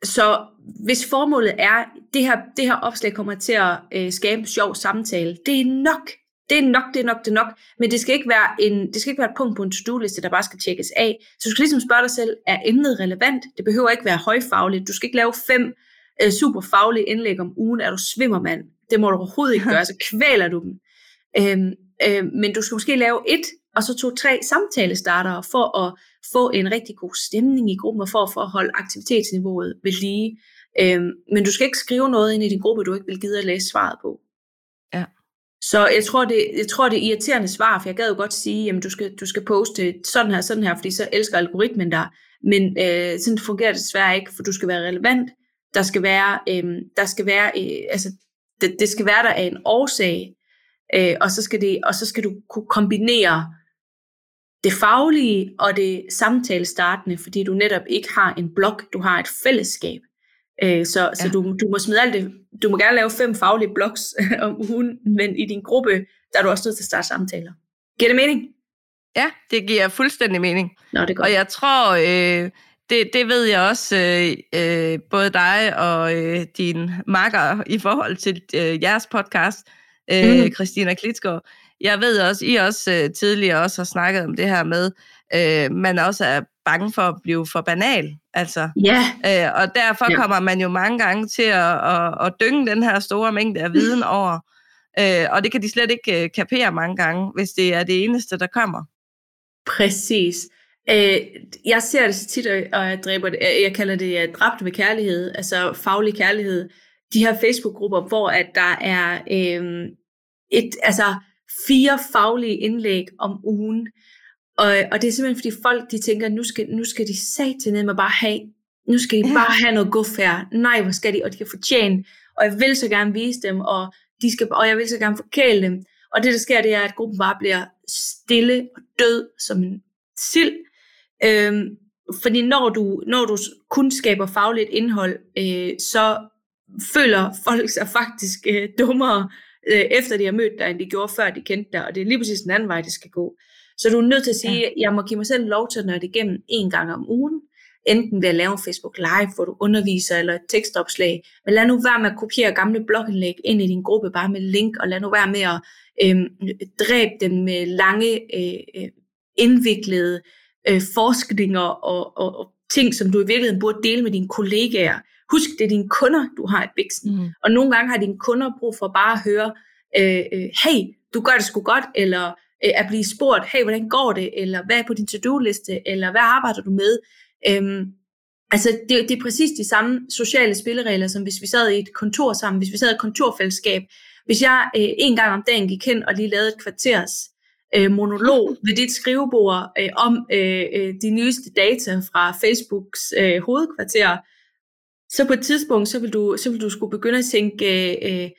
så hvis formålet er, det her, det her opslag kommer til at øh, skabe en sjov samtale, det er nok det er nok, det er nok, det er nok, men det skal ikke være, en, det skal ikke være et punkt på en to-do-liste, der bare skal tjekkes af. Så du skal ligesom spørge dig selv, er emnet relevant? Det behøver ikke være højfagligt. Du skal ikke lave fem øh, super faglige indlæg om ugen, er du svimmermand. Det må du overhovedet ikke [LAUGHS] gøre, så kvæler du dem. Øhm, øh, men du skal måske lave et, og så to-tre samtalestartere for at få en rigtig god stemning i gruppen, og for at, for at holde aktivitetsniveauet ved lige. Øhm, men du skal ikke skrive noget ind i din gruppe, du ikke vil give at læse svaret på. Så jeg tror, det, jeg tror, det er irriterende svar, for jeg gad jo godt sige, jamen du skal, du skal poste sådan her, sådan her, fordi så elsker algoritmen dig. Men øh, sådan fungerer det desværre ikke, for du skal være relevant. Der skal være, øh, der skal være, øh, altså, det, det skal være der af en årsag, øh, og, så skal det, og så skal du kunne kombinere det faglige og det samtalestartende, fordi du netop ikke har en blog, du har et fællesskab. Øh, så ja. så du, du må smide alt det, du må gerne lave fem faglige blogs [LAUGHS] om ugen, men i din gruppe, der er du også nødt til at starte samtaler. Giver det mening? Ja, det giver fuldstændig mening. Nå, det er godt. Og jeg tror, øh, det, det ved jeg også, øh, øh, både dig og øh, din makker i forhold til øh, jeres podcast, øh, mm. Christina Klitsgaard. Jeg ved også, I også øh, tidligere også har snakket om det her med, øh, man også er bange for at blive for banal. Altså, ja. øh, og derfor ja. kommer man jo mange gange til at, at, at dynge den her store mængde af viden over. Øh, og det kan de slet ikke øh, kapere mange gange, hvis det er det eneste, der kommer. Præcis. Øh, jeg ser det så tit, og jeg, dræber det, jeg kalder det uh, dræbt ved kærlighed, altså faglig kærlighed. De her Facebook-grupper, hvor at der er øh, et, altså fire faglige indlæg om ugen, og, og det er simpelthen fordi folk, de tænker, nu skal, nu skal de til med bare have, nu skal de ja. bare have noget guf her. Nej, hvor skal de, og de kan fortjene, og jeg vil så gerne vise dem, og, de skal, og jeg vil så gerne forkæle dem. Og det, der sker, det er, at gruppen bare bliver stille og død som en sild. Øhm, fordi når du, når du kun skaber fagligt indhold, øh, så føler folk sig faktisk øh, dummere, øh, efter de har mødt dig, end de gjorde før de kendte dig. Og det er lige præcis den anden vej, det skal gå. Så du er nødt til at sige, ja. jeg må give mig selv lov til at nørde igennem en gang om ugen, enten ved at lave en Facebook Live, hvor du underviser, eller et tekstopslag. Men lad nu være med at kopiere gamle blogindlæg ind i din gruppe, bare med link, og lad nu være med at øh, dræbe den med lange, øh, øh, indviklede øh, forskninger og, og, og ting, som du i virkeligheden burde dele med dine kollegaer. Husk, det er dine kunder, du har et biksen. Mm. Og nogle gange har dine kunder brug for bare at høre, øh, øh, hey, du gør det sgu godt, eller øh, at blive spurgt, hey, hvordan går det, eller hvad er på din to-do-liste, eller hvad arbejder du med? Øhm, altså, det, det er præcis de samme sociale spilleregler, som hvis vi sad i et kontor sammen, hvis vi sad i et kontorfællesskab. Hvis jeg øh, en gang om dagen gik hen og lige lavede et kvarters øh, monolog [LAUGHS] ved dit skrivebord øh, om øh, øh, de nyeste data fra Facebooks øh, hovedkvarter, så på et tidspunkt, så vil du, så vil du skulle begynde at tænke, øh, øh,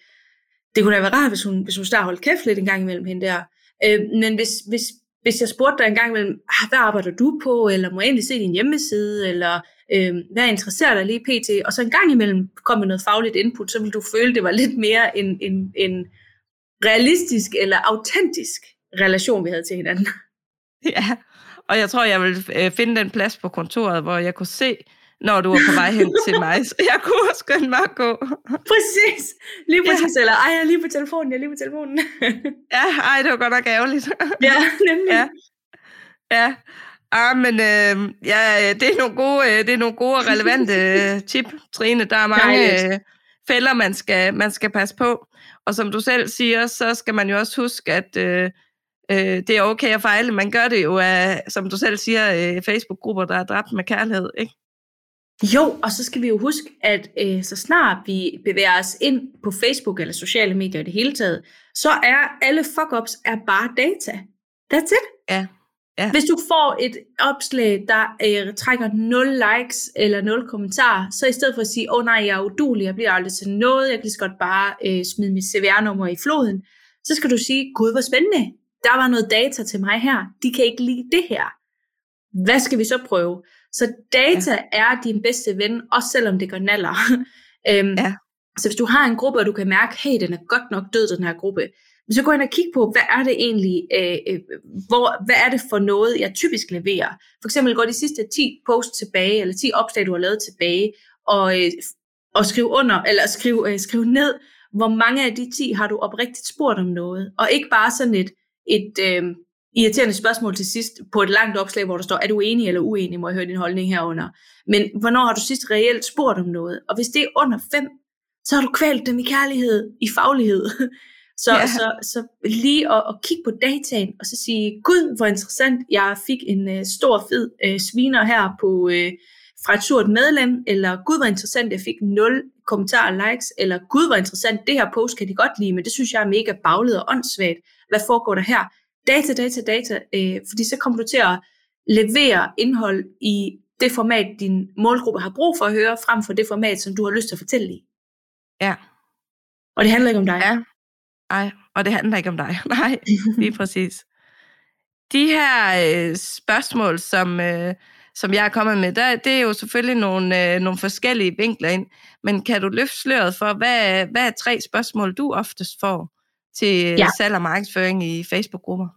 det kunne da være rart, hvis hun, hvis hun starter holdt kæft lidt en gang imellem hende der. Øh, men hvis, hvis, hvis jeg spurgte dig en gang imellem, ah, hvad arbejder du på, eller må jeg egentlig se din hjemmeside, eller øh, hvad interesserer dig lige pt, og så en gang imellem kom med noget fagligt input, så ville du føle, det var lidt mere en, en, en realistisk eller autentisk relation, vi havde til hinanden. Ja, og jeg tror, jeg vil øh, finde den plads på kontoret, hvor jeg kunne se, når du var på vej hen til mig. Så jeg kunne også skynde mig at gå. Præcis. Lige præcis. Ja. Eller, ej, jeg er lige på telefonen, jeg er lige på telefonen. ja, ej, det var godt nok ærgerligt. ja, nemlig. Ja. Ja, ah, men øh, ja, det er nogle gode, øh, det er nogle gode og relevante øh, tip, Trine. Der er mange øh, fælder, man skal, man skal passe på. Og som du selv siger, så skal man jo også huske, at øh, øh, det er okay at fejle. Man gør det jo af, som du selv siger, øh, Facebook-grupper, der er dræbt med kærlighed, ikke? Jo, og så skal vi jo huske, at øh, så snart vi bevæger os ind på Facebook eller sociale medier i det hele taget, så er alle fuck-ups er bare data. That's it. Ja. Ja. Hvis du får et opslag, der øh, trækker 0 likes eller 0 kommentarer, så i stedet for at sige, åh oh, nej, jeg er udulig, jeg bliver aldrig til noget, jeg kan lige så godt bare øh, smide mit CVR-nummer i floden, så skal du sige, gud hvor spændende, der var noget data til mig her, de kan ikke lide det her. Hvad skal vi så prøve? Så data ja. er din bedste ven, også selvom det går naller. [LAUGHS] øhm, ja. Så hvis du har en gruppe, og du kan mærke, hey, den er godt nok død, den her gruppe, så gå ind og kig på, hvad er det egentlig, øh, øh, hvor, hvad er det for noget, jeg typisk leverer. For eksempel går de sidste 10 posts tilbage, eller 10 opslag, du har lavet tilbage, og, øh, og skrive under, eller skrive, øh, skrive ned, hvor mange af de 10 har du oprigtigt spurgt om noget, og ikke bare sådan et, et øh, irriterende spørgsmål til sidst på et langt opslag, hvor der står, er du enig eller uenig, må jeg høre din holdning herunder. Men hvornår har du sidst reelt spurgt om noget? Og hvis det er under 5, så har du kvalt dem i kærlighed, i faglighed. [LAUGHS] Så, ja. så, så lige at, at kigge på dataen, og så sige, gud, hvor interessant, jeg fik en uh, stor, fed uh, sviner her på, uh, fra et surt medlem, eller gud, hvor interessant, jeg fik 0 kommentarer og likes, eller gud, hvor interessant, det her post kan de godt lide, men det synes jeg er mega baglet og åndssvagt. Hvad foregår der her? Data, data, data, uh, fordi så kommer du til at levere indhold i det format, din målgruppe har brug for at høre, frem for det format, som du har lyst til at fortælle i. Ja. Og det handler ikke om dig. Ja, Nej, og det handler ikke om dig. [LAUGHS] Nej, lige præcis. De her øh, spørgsmål, som, øh, som jeg er kommet med, der, det er jo selvfølgelig nogle, øh, nogle forskellige vinkler ind. Men kan du løfte sløret for, hvad, hvad er tre spørgsmål, du oftest får til ja. salg og markedsføring i Facebook-grupper?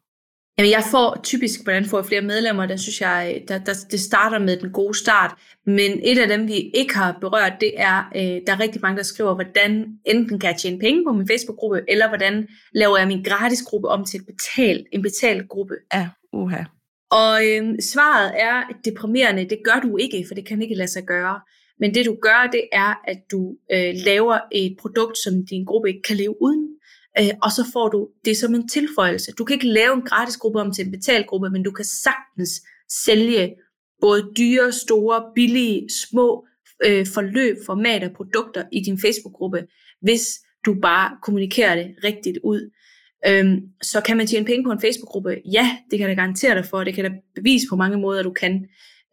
Jamen, jeg får typisk, hvordan får jeg flere medlemmer, der synes jeg, der, der, det starter med den gode start. Men et af dem, vi ikke har berørt, det er, øh, der er rigtig mange, der skriver, hvordan enten kan jeg tjene penge på min Facebook-gruppe, eller hvordan laver jeg min gratis gruppe om til et betal, en betalt gruppe. Ja, uha. Og øh, svaret er deprimerende, det gør du ikke, for det kan ikke lade sig gøre. Men det du gør, det er, at du øh, laver et produkt, som din gruppe ikke kan leve uden øh, og så får du det som en tilføjelse. Du kan ikke lave en gratis gruppe om til en betalt gruppe, men du kan sagtens sælge både dyre, store, billige, små øh, forløb, formater, produkter i din Facebook-gruppe, hvis du bare kommunikerer det rigtigt ud. Øhm, så kan man tjene penge på en Facebook-gruppe? Ja, det kan jeg garantere dig for, det kan jeg bevise på mange måder, du kan.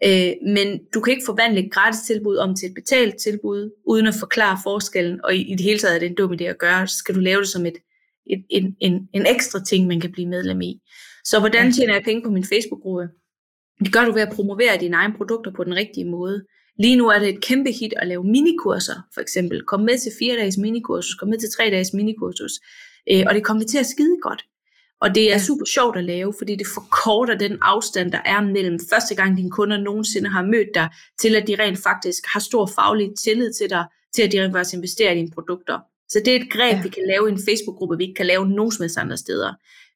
Øh, men du kan ikke forvandle et gratis tilbud om til et betalt tilbud, uden at forklare forskellen, og i, i det hele taget er det en dum idé at gøre, så skal du lave det som et en, en, en, en ekstra ting, man kan blive medlem i. Så hvordan tjener jeg penge på min Facebook-gruppe? Det gør du ved at promovere dine egne produkter på den rigtige måde. Lige nu er det et kæmpe hit at lave minikurser, for eksempel. Kom med til fire dages minikursus, kom med til tre dages minikursus. Øh, og det kommer til at skide godt. Og det er super sjovt at lave, fordi det forkorter den afstand, der er mellem første gang dine kunder nogensinde har mødt dig, til at de rent faktisk har stor faglig tillid til dig, til at de rent faktisk investerer i dine produkter. Så det er et greb, ja. vi kan lave i en Facebook-gruppe, vi ikke kan lave nogen som helst andre steder.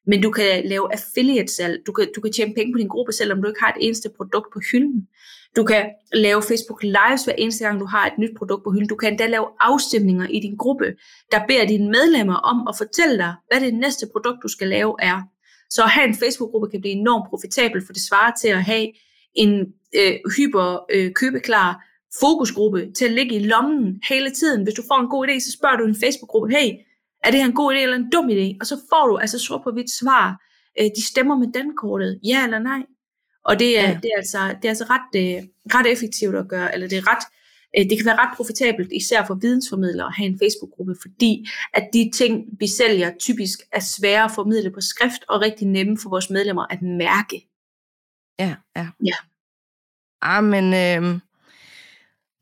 Men du kan lave affiliate-salg. Du kan, du kan tjene penge på din gruppe, selvom du ikke har et eneste produkt på hylden. Du kan lave Facebook Lives hver eneste gang, du har et nyt produkt på hylden. Du kan endda lave afstemninger i din gruppe, der beder dine medlemmer om at fortælle dig, hvad det næste produkt, du skal lave er. Så at have en Facebook-gruppe kan blive enormt profitabel, for det svarer til at have en øh, hyper øh, købeklar fokusgruppe til at ligge i lommen hele tiden. Hvis du får en god idé, så spørger du en Facebook-gruppe, hey, er det her en god idé eller en dum idé? Og så får du altså sort på hvidt svar. Øh, de stemmer med den kortet, ja eller nej. Og det er, ja. det er altså, det er altså ret, øh, ret effektivt at gøre, eller det er ret, øh, det kan være ret profitabelt, især for vidensformidlere at have en Facebook-gruppe, fordi at de ting, vi sælger, typisk er svære at formidle på skrift, og rigtig nemme for vores medlemmer at mærke. Ja, ja. Ja. Ah, men øh,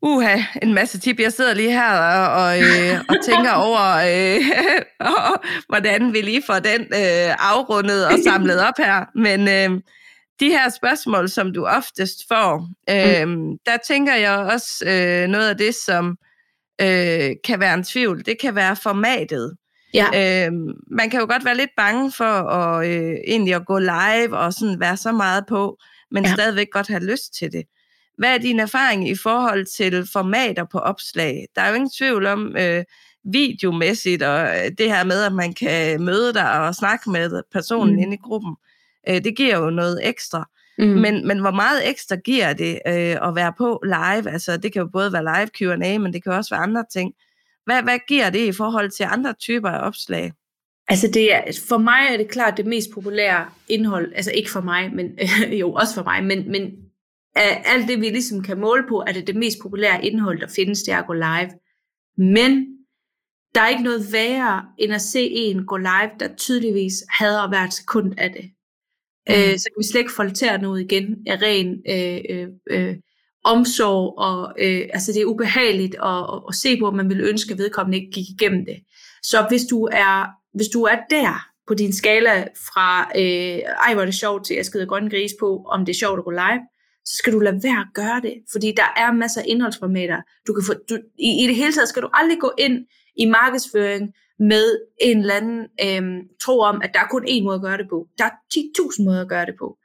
uha, en masse tip. Jeg sidder lige her og, øh, og tænker over, øh, og, [LAUGHS] hvordan vi lige får den øh, afrundet og samlet op her. Men øh, de her spørgsmål, som du oftest får, øh, mm. der tænker jeg også øh, noget af det, som øh, kan være en tvivl. Det kan være formatet. Ja. Øh, man kan jo godt være lidt bange for at øh, egentlig at gå live og sådan være så meget på, men ja. stadigvæk godt have lyst til det. Hvad er din erfaring i forhold til formater på opslag? Der er jo ingen tvivl om øh, videomæssigt, og øh, det her med, at man kan møde dig og snakke med personen mm. inde i gruppen, øh, det giver jo noget ekstra. Mm. Men, men hvor meget ekstra giver det øh, at være på live? Altså, det kan jo både være live Q&A, men det kan også være andre ting. Hvad, hvad giver det i forhold til andre typer af opslag? Altså det er, for mig er det klart det mest populære indhold, altså ikke for mig, men øh, [LAUGHS] jo også for mig, men, men af alt det vi ligesom kan måle på, er det det mest populære indhold, der findes, det er at gå live. Men der er ikke noget værre, end at se en gå live, der tydeligvis hader hvert sekund af det. Mm. Øh, så kan vi slet ikke folde tæerne ud igen af ren øh, øh, øh, omsorg, og øh, altså det er ubehageligt at, at, at se på, at man vil ønske, at vedkommende ikke gik igennem det. Så hvis du er, hvis du er der på din skala fra, øh, ej hvor er det sjovt til, at jeg skider grønne gris på, om det er sjovt at gå live, så skal du lade være at gøre det, fordi der er masser af indholdsformater. Du kan få, du, i, I det hele taget skal du aldrig gå ind i markedsføring med en eller anden øhm, tro om, at der er kun én måde at gøre det på. Der er 10.000 måder at gøre det på.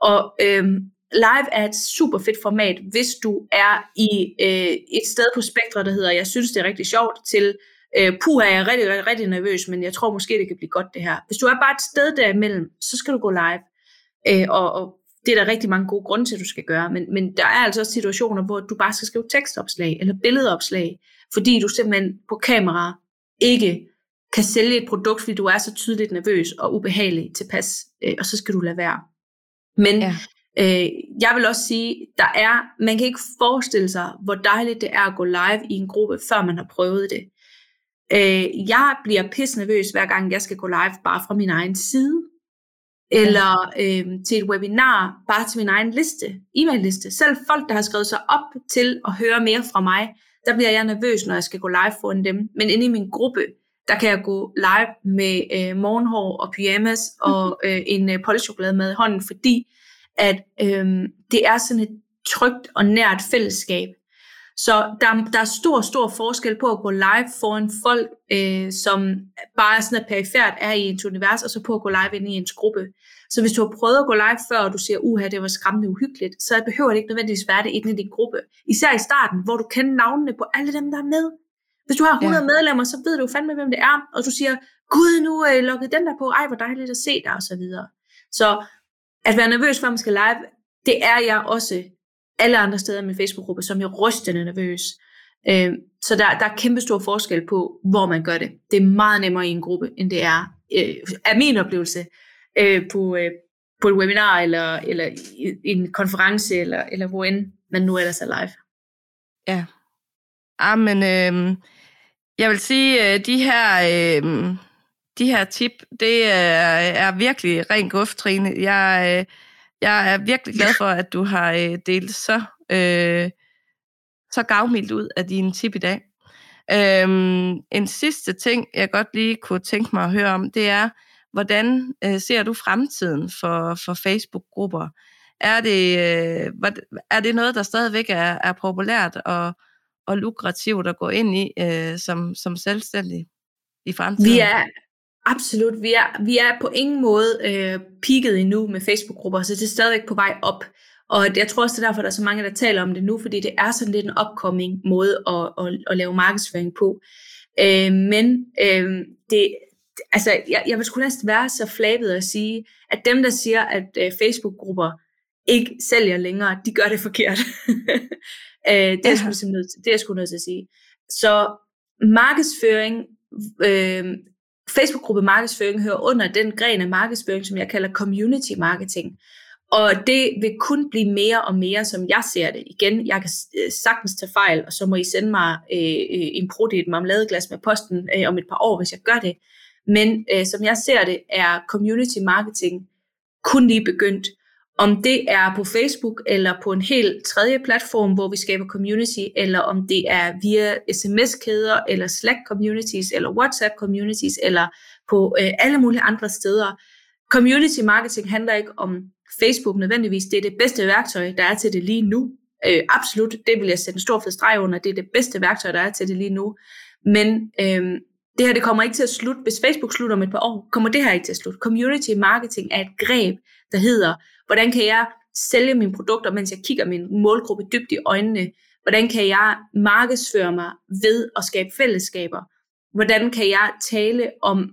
Og øhm, live er et super fedt format, hvis du er i øh, et sted på spektret, der hedder, jeg synes det er rigtig sjovt, til øh, puh er jeg rigtig, rigtig, rigtig nervøs, men jeg tror måske det kan blive godt det her. Hvis du er bare et sted derimellem, så skal du gå live. Øh, og, og det er der rigtig mange gode grunde til, at du skal gøre, men, men der er altså også situationer, hvor du bare skal skrive tekstopslag eller billedopslag, fordi du simpelthen på kamera ikke kan sælge et produkt, fordi du er så tydeligt nervøs og ubehagelig tilpas, øh, og så skal du lade være. Men ja. øh, jeg vil også sige, der er, man kan ikke forestille sig, hvor dejligt det er at gå live i en gruppe, før man har prøvet det. Øh, jeg bliver pisse nervøs, hver gang jeg skal gå live, bare fra min egen side eller øh, til et webinar, bare til min egen liste, e-mail-liste. Selv folk, der har skrevet sig op til at høre mere fra mig, der bliver jeg nervøs, når jeg skal gå live foran dem. Men inde i min gruppe, der kan jeg gå live med øh, morgenhår og pyjamas og [LAUGHS] øh, en øh, polchokolade med i hånden, fordi at øh, det er sådan et trygt og nært fællesskab. Så der, der er stor, stor forskel på at gå live foran folk, øh, som bare sådan et perifært er i ens univers, og så på at gå live ind i ens gruppe. Så hvis du har prøvet at gå live før, og du siger, uha, det var skræmmende uhyggeligt, så behøver det ikke nødvendigvis være det inde i din gruppe. Især i starten, hvor du kender navnene på alle dem, der er med. Hvis du har 100 ja. medlemmer, så ved du fandme, hvem det er, og du siger, gud, nu er jeg lukket den der på, ej, hvor dejligt at se dig, og så videre. Så at være nervøs for, at man skal live, det er jeg også alle andre steder i min Facebook-gruppe, som jeg rystende nervøs. Øh, så der, der er kæmpe stor forskel på, hvor man gør det. Det er meget nemmere i en gruppe, end det er, øh, er min oplevelse, øh, på, øh, på et webinar, eller, eller i, en konference, eller, eller hvor end man nu ellers er live. Ja. Ah, men øh, jeg vil sige, øh, de her... Øh, de her tip, det er, er virkelig ren guf, Trine. Jeg, øh, jeg er virkelig glad for, at du har øh, delt så, øh, så gavmildt ud af dine tip i dag. Øhm, en sidste ting, jeg godt lige kunne tænke mig at høre om, det er, hvordan øh, ser du fremtiden for, for Facebook-grupper? Er det, øh, er det noget, der stadigvæk er, er populært og, og lukrativt at gå ind i øh, som, som selvstændig i fremtiden? Vi er, Absolut. Vi er, vi er på ingen måde øh, peaked endnu med Facebook-grupper, så det er stadigvæk på vej op. Og jeg tror også, det er derfor, der er så mange, der taler om det nu, fordi det er sådan lidt en opkomming måde at, at, at lave markedsføring på. Øh, men øh, det, altså, jeg, jeg vil sgu næsten være så flabet at sige, at dem, der siger, at øh, Facebook-grupper ikke sælger længere, de gør det forkert. [LAUGHS] øh, det, er sgu nødt, det er jeg sgu nødt til at sige. Så markedsføring øh, Facebook-gruppe markedsføring hører under den gren af markedsføring, som jeg kalder community marketing. Og det vil kun blive mere og mere, som jeg ser det. Igen, jeg kan øh, sagtens tage fejl, og så må I sende mig øh, øh en prut i et marmeladeglas med posten øh, om et par år, hvis jeg gør det. Men øh, som jeg ser det, er community marketing kun lige begyndt. Om det er på Facebook, eller på en helt tredje platform, hvor vi skaber community, eller om det er via sms-kæder, eller Slack-communities, eller WhatsApp-communities, eller på øh, alle mulige andre steder. Community marketing handler ikke om Facebook nødvendigvis. Det er det bedste værktøj, der er til det lige nu. Øh, absolut, det vil jeg sætte en stor fed streg under. Det er det bedste værktøj, der er til det lige nu. Men øh, det her det kommer ikke til at slutte. Hvis Facebook slutter om et par år, kommer det her ikke til at slutte. Community marketing er et greb, der hedder, hvordan kan jeg sælge mine produkter, mens jeg kigger min målgruppe dybt i øjnene? Hvordan kan jeg markedsføre mig ved at skabe fællesskaber? Hvordan kan jeg tale om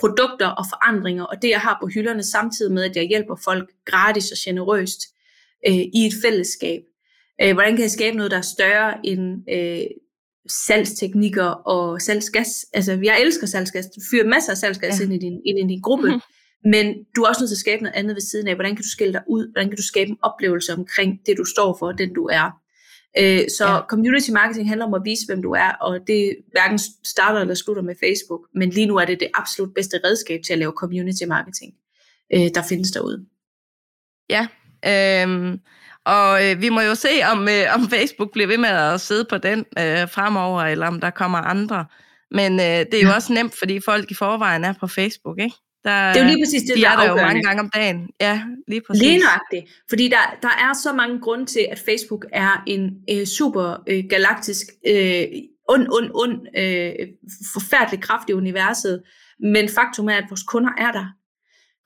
produkter og forandringer, og det jeg har på hylderne, samtidig med, at jeg hjælper folk gratis og generøst øh, i et fællesskab. Øh, hvordan kan jeg skabe noget, der er større end øh, salgsteknikker og salgsgas? Altså, jeg elsker salgsgas. Du fyrer masser af salgsgas ja. ind, i din, ind i din gruppe, mm. men du er også nødt til at skabe noget andet ved siden af. Hvordan kan du skille dig ud? Hvordan kan du skabe en oplevelse omkring det, du står for, den du er? Øh, så ja. community marketing handler om at vise, hvem du er, og det hverken starter eller slutter med Facebook, men lige nu er det det absolut bedste redskab til at lave community marketing, øh, der findes derude. Ja, øhm, og øh, vi må jo se, om, øh, om Facebook bliver ved med at sidde på den øh, fremover, eller om der kommer andre. Men øh, det er jo ja. også nemt, fordi folk i forvejen er på Facebook, ikke? Der, det er jo lige præcis det, de der er, der jo mange gange om dagen. Ja, lige præcis. Lige nøjagtigt. Fordi der, der er så mange grunde til, at Facebook er en øh, super øh, galaktisk, øh, ond, ond, ond, øh, forfærdelig kraft i universet. Men faktum er, at vores kunder er der.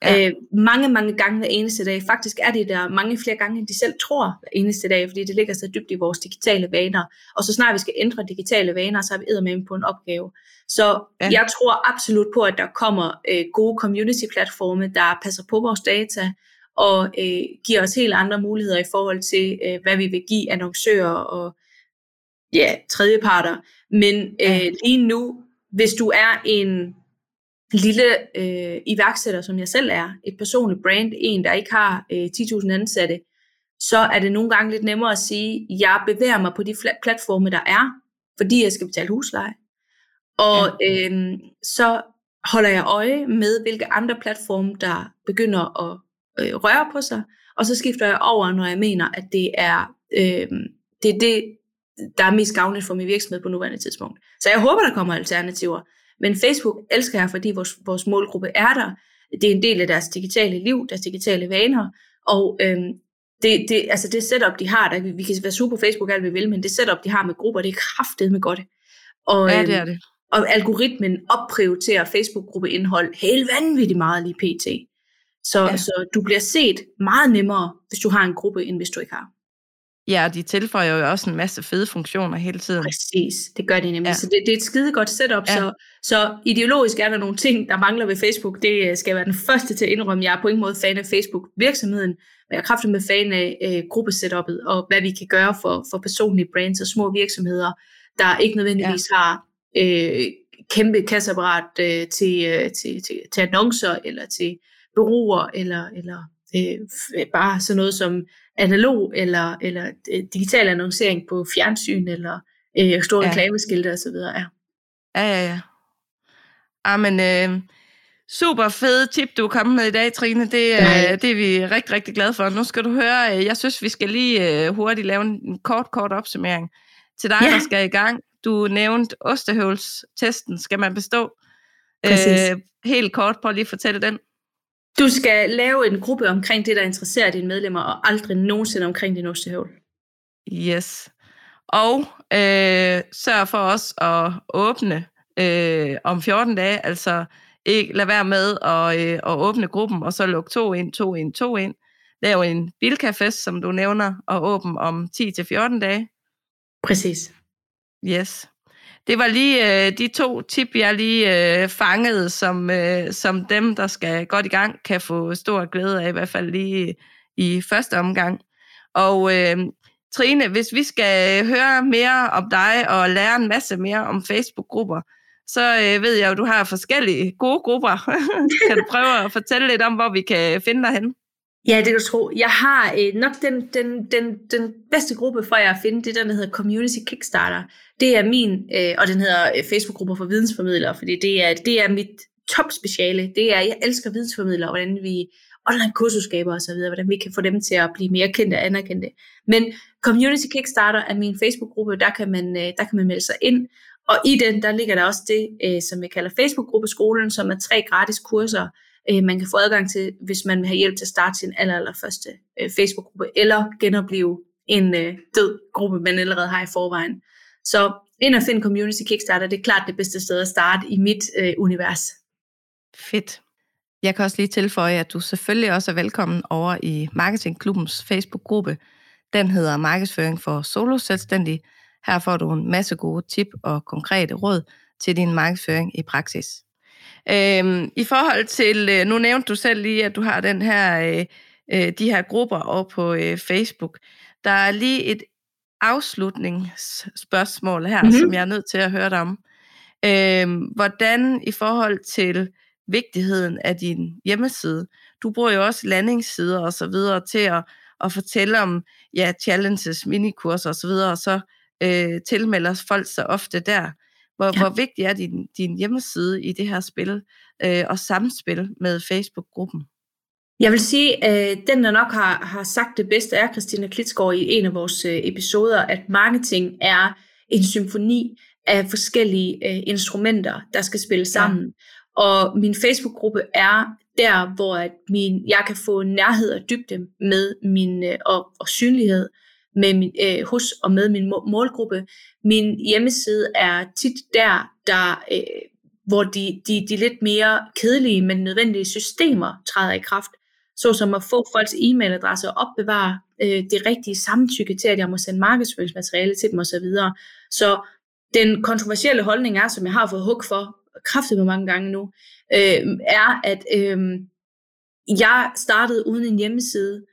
Ja. Øh, mange, mange gange hver eneste dag. Faktisk er det der mange flere gange, end de selv tror hver eneste dag, fordi det ligger så dybt i vores digitale vaner. Og så snart vi skal ændre digitale vaner, så er vi med på en opgave. Så ja. jeg tror absolut på, at der kommer øh, gode community-platforme, der passer på vores data, og øh, giver os helt andre muligheder i forhold til, øh, hvad vi vil give annoncører og ja, tredjeparter. Men øh, lige nu, hvis du er en lille øh, iværksætter, som jeg selv er, et personligt brand, en, der ikke har øh, 10.000 ansatte, så er det nogle gange lidt nemmere at sige, at jeg bevæger mig på de platforme, der er, fordi jeg skal betale husleje. Og ja. øh, så holder jeg øje med, hvilke andre platforme, der begynder at øh, røre på sig, og så skifter jeg over, når jeg mener, at det er øh, det, er det, der er mest gavnligt for min virksomhed på nuværende tidspunkt. Så jeg håber, der kommer alternativer. Men Facebook elsker jeg, fordi vores, vores målgruppe er der. Det er en del af deres digitale liv, deres digitale vaner, og øhm, det, det, altså det setup, de har, der, vi kan være super på Facebook, alt vi vil, men det setup, de har med grupper, det er kraftet med godt. Og, ja, det er øhm, det. Og algoritmen opprioriterer Facebook-gruppeindhold helt vanvittigt meget lige pt. Så, ja. så du bliver set meget nemmere, hvis du har en gruppe, end hvis du ikke har. Ja, og de tilføjer jo også en masse fede funktioner hele tiden. Præcis, det gør de nemlig. Ja. Så det, det er et skide godt setup. Ja. Så, så ideologisk er der nogle ting, der mangler ved Facebook. Det øh, skal være den første til at indrømme. Jeg er på ingen måde fan af Facebook-virksomheden, men jeg er kraftigt med fan af øh, gruppesetupet, og hvad vi kan gøre for, for personlige brands og små virksomheder, der ikke nødvendigvis ja. har øh, kæmpe kasseapparat øh, til, øh, til, til, til annoncer, eller til bureauer, eller, eller øh, bare sådan noget som analog eller, eller øh, digital annoncering på fjernsyn eller øh, store ja. reklameskilte osv. Ja. ja, ja, ja. Ah, men, øh, super fede tip, du er kommet med i dag, Trine. Det, øh, det er vi rigtig, rigtig glade for. Nu skal du høre, øh, jeg synes, vi skal lige øh, hurtigt lave en kort, kort opsummering til dig, ja. der skal i gang. Du nævnte ostehøvlstesten, skal man bestå. Præcis. Øh, helt kort, prøv lige at fortælle den. Du skal lave en gruppe omkring det, der interesserer dine medlemmer, og aldrig nogensinde omkring din ostehøvl. Yes. Og øh, sørg for os at åbne øh, om 14 dage, altså ikke lad være med at, øh, at åbne gruppen, og så lukke to ind, to ind, to ind. Lav en bilkafest, som du nævner, og åbne om 10-14 dage. Præcis. Yes. Det var lige øh, de to tip, jeg lige øh, fangede, som, øh, som dem, der skal godt i gang, kan få stor glæde af, i hvert fald lige i første omgang. Og øh, Trine, hvis vi skal høre mere om dig og lære en masse mere om Facebook-grupper, så øh, ved jeg jo, du har forskellige gode grupper. [LAUGHS] kan du prøve at fortælle lidt om, hvor vi kan finde dig hen? Ja, det kan du tro. Jeg har øh, nok den, den, den, den bedste gruppe for jer at finde, det der, der hedder Community Kickstarter. Det er min, øh, og den hedder øh, Facebook-grupper for vidensformidlere, fordi det er, det er mit top speciale. Det er, jeg elsker vidensformidlere, hvordan vi online kursusskaber osv., hvordan vi kan få dem til at blive mere kendte og anerkendte. Men Community Kickstarter er min Facebook-gruppe, der kan man, øh, der kan man melde sig ind, og i den, der ligger der også det, øh, som jeg kalder Facebook-gruppeskolen, som er tre gratis kurser, øh, man kan få adgang til, hvis man vil have hjælp til at starte sin aller, aller første øh, Facebook-gruppe, eller genopleve en øh, død gruppe, man allerede har i forvejen. Så ind og find Community Kickstarter, det er klart det bedste sted at starte i mit øh, univers. Fedt. Jeg kan også lige tilføje, at du selvfølgelig også er velkommen over i Marketingklubbens Facebook-gruppe. Den hedder Markedsføring for Solo Selvstændige. Her får du en masse gode tip og konkrete råd til din markedsføring i praksis. Øhm, I forhold til, øh, nu nævnte du selv lige, at du har den her, øh, øh, de her grupper over på øh, Facebook. Der er lige et afslutningsspørgsmål her, mm-hmm. som jeg er nødt til at høre dig om. Øhm, hvordan i forhold til vigtigheden af din hjemmeside, du bruger jo også landingssider og så videre til at, at fortælle om ja, challenges, minikurser og så videre, og så øh, tilmelder folk sig ofte der. Hvor, ja. hvor vigtig er din, din hjemmeside i det her spil øh, og samspil med Facebook-gruppen? Jeg vil sige, at øh, den, der nok har, har sagt det bedste, er Christina Klitsgaard i en af vores øh, episoder, at marketing er en symfoni af forskellige øh, instrumenter, der skal spille sammen. Ja. Og min Facebook-gruppe er der, hvor at min, jeg kan få nærhed og dybde med min øh, og, og synlighed med min, øh, hos og med min målgruppe. Min hjemmeside er tit der, der øh, hvor de, de, de lidt mere kedelige, men nødvendige systemer træder i kraft såsom at få folks e-mailadresse og opbevare øh, det rigtige samtykke til, at jeg må sende markedsføringsmateriale til dem osv. Så den kontroversielle holdning er, som jeg har fået hug for kraftigt med mange gange nu, øh, er, at øh, jeg startede uden en hjemmeside,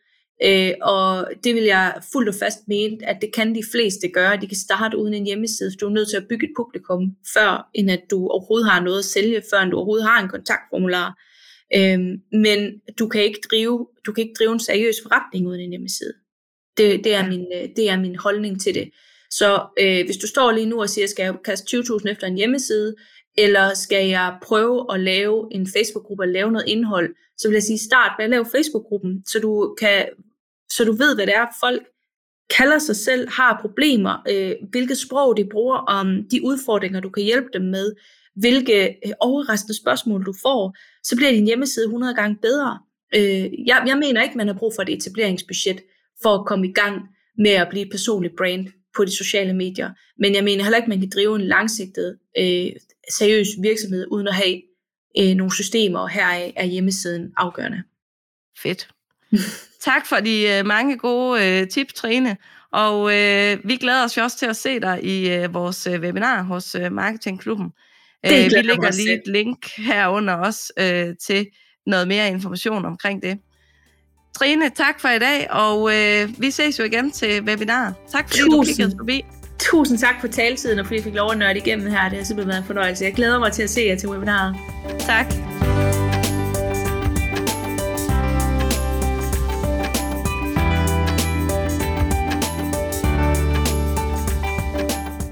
øh, og det vil jeg fuldt og fast mene, at det kan de fleste gøre. De kan starte uden en hjemmeside, for du er nødt til at bygge et publikum, før end at du overhovedet har noget at sælge, før end du overhovedet har en kontaktformular. Øhm, men du kan ikke drive, du kan ikke drive en seriøs forretning uden en hjemmeside. Det, det, er, min, øh, det er min holdning til det. Så øh, hvis du står lige nu og siger, skal jeg kaste 20.000 efter en hjemmeside, eller skal jeg prøve at lave en Facebook-gruppe og lave noget indhold, så vil jeg sige, start med at lave Facebook-gruppen, så du, kan, så du ved, hvad det er, folk kalder sig selv, har problemer, øh, hvilket sprog de bruger, om de udfordringer, du kan hjælpe dem med, hvilke øh, overraskende spørgsmål du får, så bliver din hjemmeside 100 gange bedre. Øh, jeg, jeg mener ikke, man har brug for et etableringsbudget for at komme i gang med at blive et personligt brand på de sociale medier. Men jeg mener heller ikke, man kan drive en langsigtet, øh, seriøs virksomhed uden at have øh, nogle systemer, og her er hjemmesiden afgørende. Fedt. [LAUGHS] tak for de øh, mange gode øh, tips, Trine. Og øh, vi glæder os jo også til at se dig i øh, vores øh, webinar hos øh, Marketingklubben. Det øh, vi lægger lige et link herunder også øh, til noget mere information omkring det. Trine, tak for i dag, og øh, vi ses jo igen til webinar. Tak fordi Tusind. du kiggede forbi. Tusind tak for taltiden, og fordi jeg fik lov at nørde igennem her. Det har simpelthen været en fornøjelse. Jeg glæder mig til at se jer til webinaret. Tak.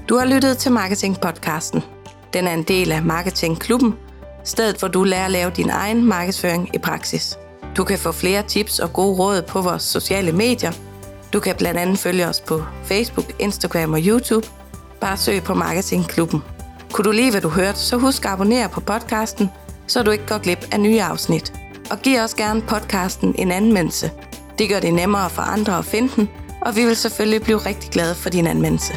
Du har lyttet til Marketing Podcasten. Den er en del af Marketingklubben, stedet hvor du lærer at lave din egen markedsføring i praksis. Du kan få flere tips og gode råd på vores sociale medier. Du kan blandt andet følge os på Facebook, Instagram og YouTube. Bare søg på Marketingklubben. Kunne du lide, hvad du hørte, så husk at abonnere på podcasten, så du ikke går glip af nye afsnit. Og giv også gerne podcasten en anmeldelse. Det gør det nemmere for andre at finde den, og vi vil selvfølgelig blive rigtig glade for din anmeldelse.